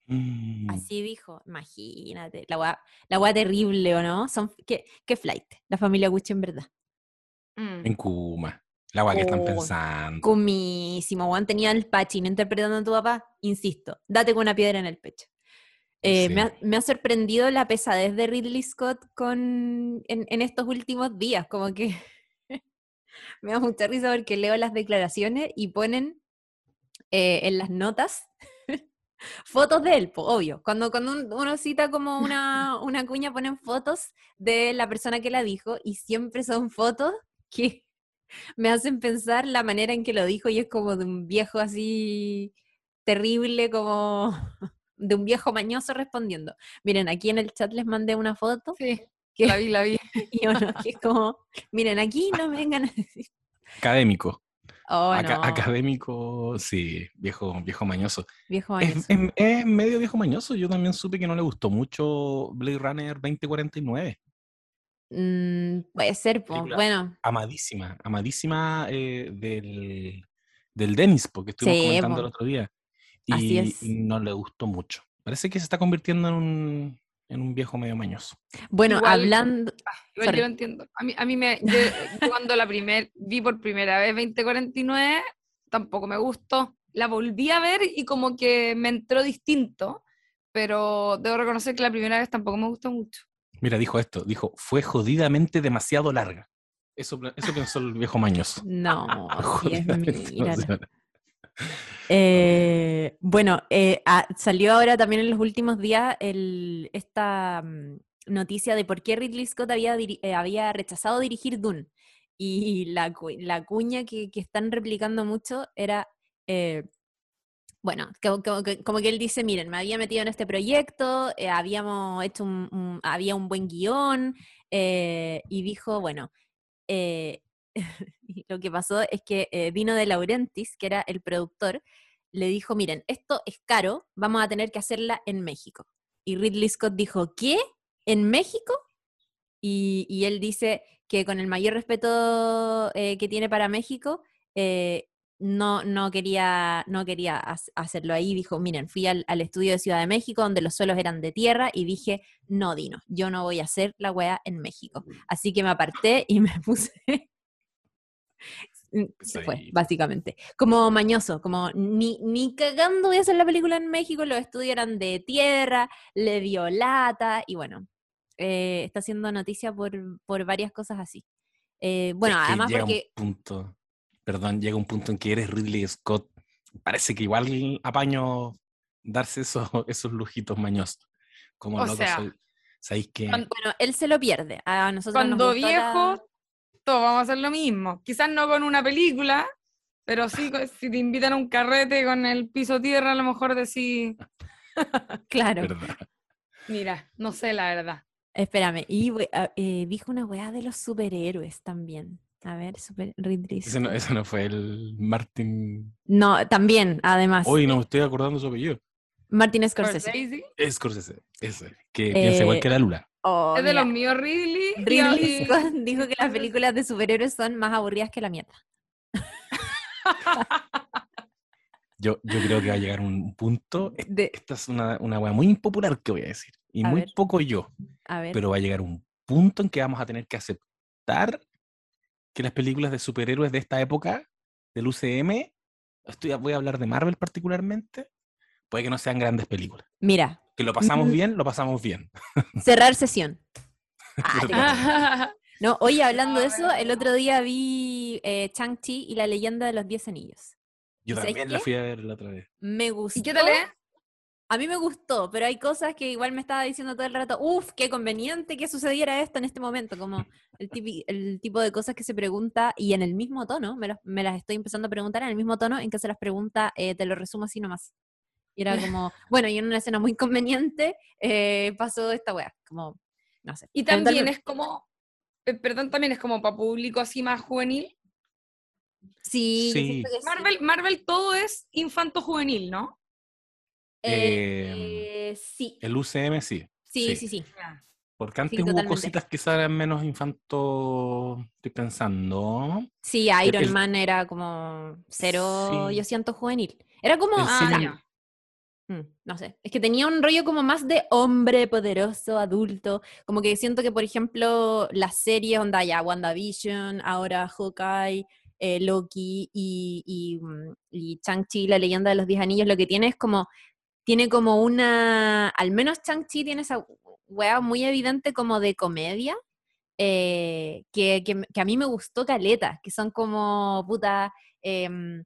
Mm. Así dijo, imagínate, la weá, la terrible, ¿o no? Son, ¿qué, ¿Qué flight? La familia Gucci en verdad. Mm. En Kuma. La weá que están oh, pensando. Cumísimo, Juan tenía el Pachino interpretando a tu papá. Insisto, date con una piedra en el pecho. Eh, me, ha, sorprendido la pesadez de Ridley Scott con, en, estos últimos días, como que me da mucha risa porque leo las declaraciones y ponen eh, en las notas fotos de él, obvio. Cuando, cuando uno cita como una, una cuña, ponen fotos de la persona que la dijo y siempre son fotos que me hacen pensar la manera en que lo dijo y es como de un viejo así terrible, como de un viejo mañoso respondiendo. Miren, aquí en el chat les mandé una foto. Sí, que, la vi, la vi. Y uno, que es como, miren, aquí no me vengan a decir. Académico. Oh, académico, sí, viejo, viejo mañoso. Viejo mañoso. Es, medio viejo mañoso. Yo también supe que no le gustó mucho Blade Runner 2049. Mm, puede ser, po. Bueno. Amadísima, amadísima eh, del, del Dennis, porque estuvimos Sí, comentando po. el otro día. Así Y, es. y no le gustó mucho. Parece que se está convirtiendo en un, en un viejo medio mañoso. Bueno, Igual- hablando. Igual Sorry. yo lo entiendo. A mí, a mí me. Yo, yo cuando la primer, vi por primera vez 2049, tampoco me gustó. La volví a ver y como que me entró distinto, pero debo reconocer que la primera vez tampoco me gustó mucho. Mira, dijo esto, dijo, fue jodidamente demasiado larga. Eso, eso pensó el viejo mañoso. No, Jodidamente mira. Eh, bueno, eh, ah, salió ahora también en los últimos días esta mm, noticia de por qué Ridley Scott había, eh, había rechazado dirigir Dune. Y la, cu- la cuña que, están replicando mucho era, bueno, como, que, él dice, miren, me había metido en este proyecto, habíamos hecho un, había un buen guion, y dijo, bueno, y lo que pasó es que eh, Dino de Laurentiis, que era el productor, le dijo, miren, esto es caro, vamos a tener que hacerla en México. Y Ridley Scott dijo, ¿qué? ¿En México? Y, y él dice que con el mayor respeto eh, que tiene para México, eh, no, no quería, no quería hac- hacerlo ahí. Dijo, miren, fui al, al estudio de Ciudad de México, donde los suelos eran de tierra, y dije, no, Dino, yo no voy a hacer la wea en México. Así que me aparté y me puse... Mm, Se fue, básicamente. Como mañoso, como ni, ni cagando voy a hacer la película en México, los estudios eran de tierra, le dio lata, y bueno, eh, está haciendo noticia por, por varias cosas así. Eh, bueno, Es que además llega porque... un punto, perdón, llega un punto en que eres Ridley Scott. Parece que igual apaño darse esos, esos lujitos mañosos. Como O loco sea, soy. ¿Sabéis que Bueno, él se lo pierde. A nosotros nos Cuando la- vamos a hacer lo mismo. Quizás no con una película, pero sí si te invitan a un carrete con el piso tierra, a lo mejor decís, Claro. verdad? mira, no sé la verdad. Espérame, y ah, eh, dijo una weá de los superhéroes también. A ver, super Ridley Ese no, ese no fue el Martin. No, también, además. Hoy no me estoy acordando su apellido. Martin Scorsese. Scorsese, Scorsese, ese. Que piensa igual Eh, que la Lula. Oh, es de mira, los míos Ridley. Ridley Scott dijo que las películas de superhéroes son más aburridas que la mierda. Yo, yo creo que va a llegar un punto. De- Esta es una, una wea muy impopular que voy a decir. Y A muy ver. poco yo. a ver. Pero va a llegar un punto en que vamos a tener que aceptar que las películas de superhéroes de esta época, del UCM, estoy, voy a hablar de Marvel particularmente, puede que no sean grandes películas. Mira, Que lo pasamos Mm. bien, lo pasamos bien. cerrar sesión. Ah, cacho. no, oye, hablando de eso, el otro día vi eh, Chang-Chi y la leyenda de los Diez Anillos. Yo ¿Y sabes también la fui a ver la otra vez. Me gustó. ¿Y qué tal es? A mí me gustó, pero hay cosas que igual me estaba diciendo todo el rato, uff, qué conveniente que sucediera esto en este momento, como el, tipi- el tipo de cosas que se pregunta y en el mismo tono, me, los- me las estoy empezando a preguntar en el mismo tono en que se las pregunta, eh, te lo resumo así nomás. Y era como, bueno, y en una escena muy conveniente eh, pasó esta weá, como, no sé. Y también es como, eh, perdón, también es como para público así más juvenil. Sí. Marvel, Marvel todo es infanto juvenil, ¿no? Eh, sí, El UCM sí. sí, sí, sí. Porque antes Sí, hubo totalmente. cositas que eran menos infanto, estoy pensando. Sí, Iron el- Man era como cero, Sí. yo siento juvenil. Era como, El Ah, cine-. Mm, no sé, es que tenía un rollo como más de hombre poderoso, adulto, como que siento que, por ejemplo, las series, onda ya, WandaVision, ahora Hawkeye, eh, Loki y, mm, y Shang-Chi, la leyenda de los Diez Anillos, lo que tiene es como, tiene como una, al menos Shang-Chi tiene esa wea muy evidente como de comedia, eh, que, que, que a mí me gustó caleta, que son como, puta, em,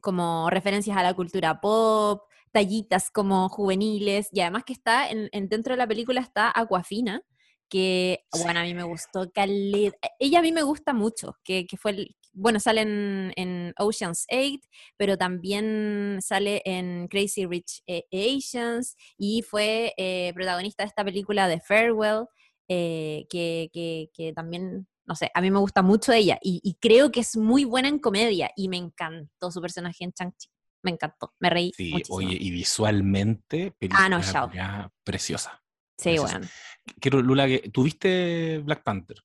como referencias a la cultura pop, tallitas como juveniles, y además que está, en, en- dentro de la película está Aquafina, que, bueno, a mí me gustó caleta, ella a mí me gusta mucho, que, que fue, el- bueno, sale en, en Ocean's 8, pero también sale en Crazy Rich eh, Asians, y fue eh, protagonista de esta película de Farewell, eh, que, que- que también, no sé, a mí me gusta mucho ella y, y creo que es muy buena en comedia y me encantó su personaje en Chang-Chi. Me encantó, me reí Sí, muchísimo. oye, y visualmente, Ah, no, película chao. culiá preciosa. Sí, Gracias. bueno. Quiero, Lula, que tuviste Black Panther,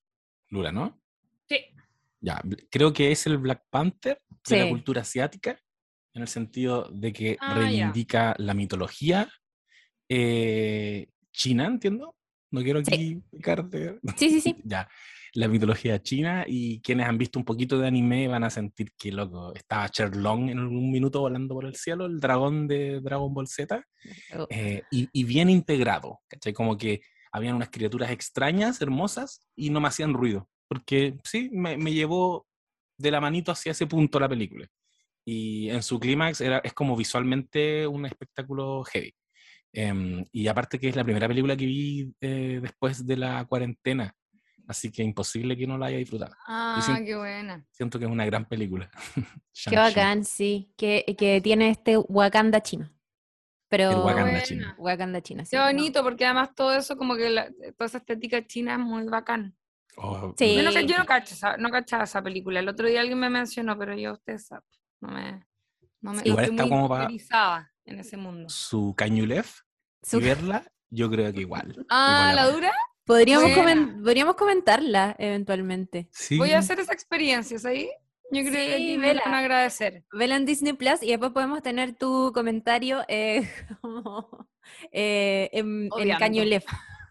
Lula, ¿no? Sí. Ya, creo que es el Black Panther de la Sí. cultura asiática, en el sentido de que Ah, ya. reivindica la mitología eh, china, entiendo. No quiero Sí. aquí picarte. Sí, sí, sí. ya, la mitología china y quienes han visto un poquito de anime van a sentir que, loco, estaba Sherlong en algún minuto volando por el cielo, el dragón de Dragon Ball Z, Oh, eh, y, y bien integrado, ¿cachai? Como que habían unas criaturas extrañas, hermosas, y no me hacían ruido, porque sí, me, me llevó de la manito hacia ese punto la película. Y en su clímax es como visualmente un espectáculo heavy. Em, y aparte que es la primera película que vi eh, después de la cuarentena, así que imposible que no la haya disfrutado. Ah, siento- qué buena. Siento que es una gran película. Qué bacán, sí. Que, que tiene este Wakanda chino. Pero. El Wakanda Buena. chino. Wakanda chino, sí. Qué no. bonito, porque además todo eso, como que la- toda esa estética china es muy bacán. Oh, Sí. Yo no, yo no, cacho no cachaba esa película. El otro día alguien me mencionó, pero yo, usted sabe, no me... No me Sí. Igual está como pa- interiorizada en ese mundo. Su Cañulef Su- y verla, yo creo que igual. Ah, igual ¿la la- dura? Podríamos, comen- podríamos comentarla eventualmente. Sí. Voy a hacer esa experiencia, ¿sí? Yo creo que Sí, aquí me vela. van a agradecer. Vela en Disney Plus y después podemos tener tu comentario eh, como, eh, en, en. Cañulef.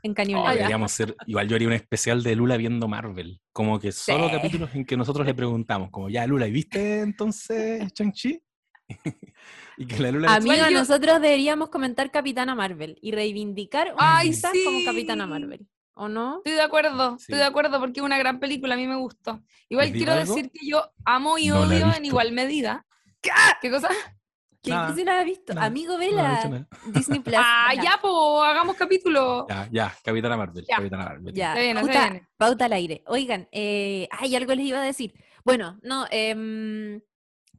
En Oh, Cañulef. deberíamos ser, igual yo haría un especial de Lula viendo Marvel. Como que solo Sí. capítulos en que nosotros le preguntamos, como ya Lula, ¿y viste entonces Shang-Chi? y que la Amiga, nosotros deberíamos comentar Capitana Marvel y reivindicar a Ay, Lisa como Capitana sí. Marvel. ¿O no? Estoy de acuerdo, Sí. estoy de acuerdo porque es una gran película, a mí me gustó. Igual ¿Les digo quiero algo? decir que yo amo y No odio en igual medida. ¿Qué cosa? ¿Qué Nada, qué se la ha visto? nada, Amigo, No, no vela. Disney Plus. Ah, ya, pues, hagamos capítulo. Ya, ya, Capitana Marvel. Ya. Capitana Marvel. Ya, Se viene, se pauta, viene. pauta al aire. Oigan, eh, ay, algo les iba a decir. Bueno, no, em,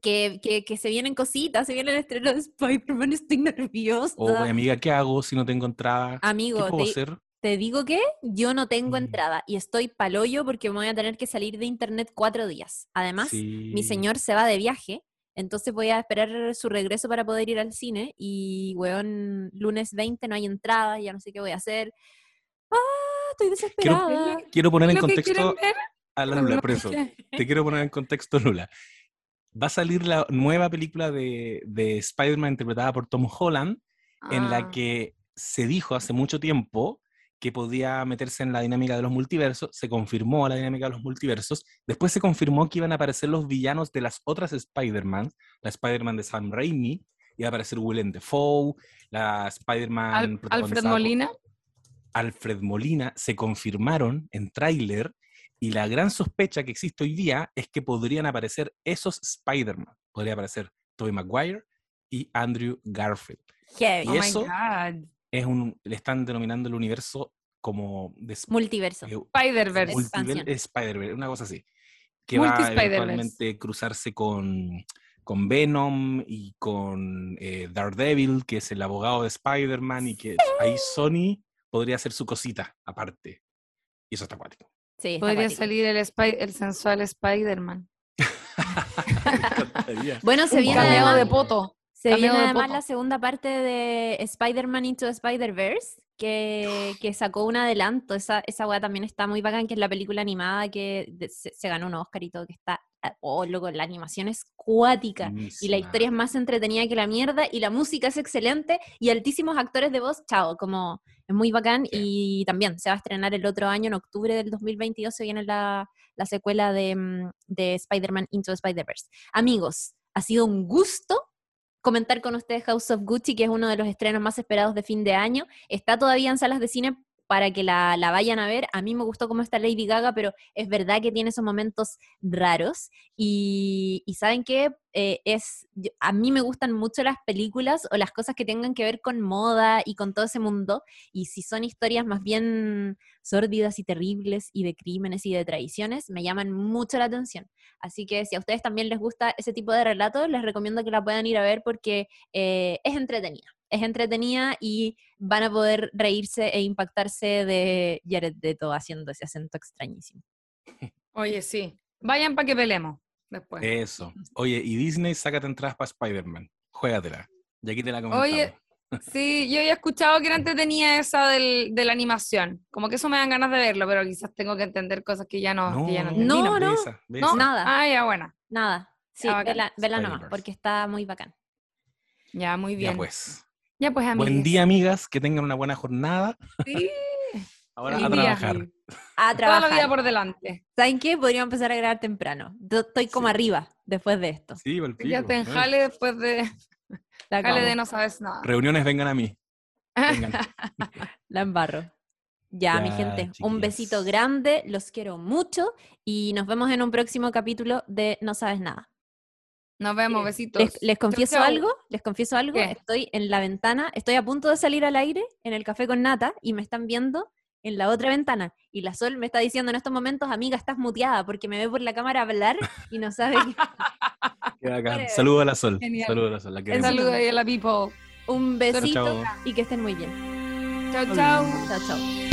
que, que, que se vienen cositas, se viene el estreno de Spider-Man, estoy nerviosa. Oh, amiga, ¿qué hago si no tengo entrada? ¿Qué Amigo, puedo te, hacer? Te digo que yo no tengo Mm. entrada y estoy paloyo porque me voy a tener que salir de internet cuatro días. Además, mi señor se va de viaje, entonces voy a esperar su regreso para poder ir al cine y, weón, lunes 20 no hay entrada, ya no sé qué voy a hacer. Ah, estoy desesperada. Quiero poner en contexto a la Lula, no por eso. Te quiero poner en contexto, Lula. Va a salir la nueva película de, de Spider-Man interpretada por Tom Holland, en Ah, la que se dijo hace mucho tiempo que podía meterse en la dinámica de los multiversos, se confirmó la dinámica de los multiversos, después se confirmó que iban a aparecer los villanos de las otras Spider-Man, la Spider-Man de Sam Raimi, iba a aparecer Willem Dafoe, la Spider-Man Al- Alfred Molina. Alfred Molina, se confirmaron en tráiler y la gran sospecha que existe hoy día es que podrían aparecer esos Spider-Man. Podría aparecer Tobey Maguire y Andrew Garfield. Heavy. Oh Y my eso- God. Es un, le están denominando el universo como de Multiverso. eh, Spider-Verse. Multi- multiver-. Spider-Verse, una cosa así. Que va a eventualmente cruzarse con, con Venom y con eh, Daredevil, que es el abogado de Spider-Man, y que ahí Sony podría hacer su cosita aparte. Y eso está acuático. Sí, está Podría acuático. salir el, Spy- el sensual Spider-Man. Bueno, se viene además, de poto. Se viene de además la segunda parte de Spider-Man Into Spider-Verse, que, que sacó un adelanto. Esa, esa weá también está muy bacán, que es la película animada que se, se ganó un Oscar y todo, que está, ah, oh, loco, la animación es cuática. Y la historia es más entretenida que la mierda y la música es excelente y altísimos actores de voz, chao, como es muy bacán Sí. y también se va a estrenar el otro año, en octubre del 2022 se viene la, la secuela de, mm, de Spider-Man Into Spider-Verse. Amigos, ha sido un gusto comentar con ustedes House of Gucci, que es uno de los estrenos más esperados de fin de año. Está todavía en salas de cine para que la, la vayan a ver. A mí me gustó cómo está Lady Gaga, pero es verdad que tiene esos momentos raros. Y, y ¿saben qué? Eh, es, a mí me gustan mucho las películas o las cosas que tengan que ver con moda y con todo ese mundo. Y si son historias más bien sórdidas y terribles y de crímenes y de traiciones, me llaman mucho la atención. Así que si a ustedes también les gusta ese tipo de relatos, les recomiendo que la puedan ir a ver porque eh, es entretenida. Es entretenida y van a poder reírse e impactarse de Jared Leto haciendo ese acento extrañísimo. Oye, sí. Vayan para que pelemos después. Eso. Oye, y Disney, sácate entradas para Spider-Man. Juégatela. Y aquí te la comentamos. Oye, Sí, yo había escuchado que era entretenida esa del, de la animación. Como que eso me dan ganas de verlo, pero quizás tengo que entender cosas que ya no, que ya no, entendí. No, ve no, esa, ve no. Nada, Ah, ya, buena. nada. Sí, Ah, vela, vela nomás, porque está muy bacán. Ya, muy bien. Ya pues. Ya pues, Buen día, amigas. Que tengan una buena jornada. Sí, Ahora feliz a día. trabajar. A Toda la trabajar. vida por delante. ¿Saben qué? Podríamos empezar a grabar temprano. Yo estoy como Sí. arriba después de esto. Sí, pa'l Ya te en ¿no? jale después de, La, jale de no sabes nada. Reuniones vengan a mí. Vengan. La embarro. Ya, mi Ya, gente, un besito grande, los quiero mucho y nos vemos en un próximo capítulo de No Sabes Nada. Nos vemos, besitos. Les, les confieso chau. algo, les confieso algo, ¿Qué? estoy en la ventana, estoy a punto de salir al aire en el café con Nata y me están viendo en la otra ventana y la Sol me está diciendo en estos momentos, amiga, estás muteada porque me ve por la cámara hablar y no sabe que... Qué. Saludos a la Sol. Genial. Saludos a la Sol. La Un queremos. saludo ahí a la people. Un besito y que estén muy bien. Chao, chao. Chao, chao.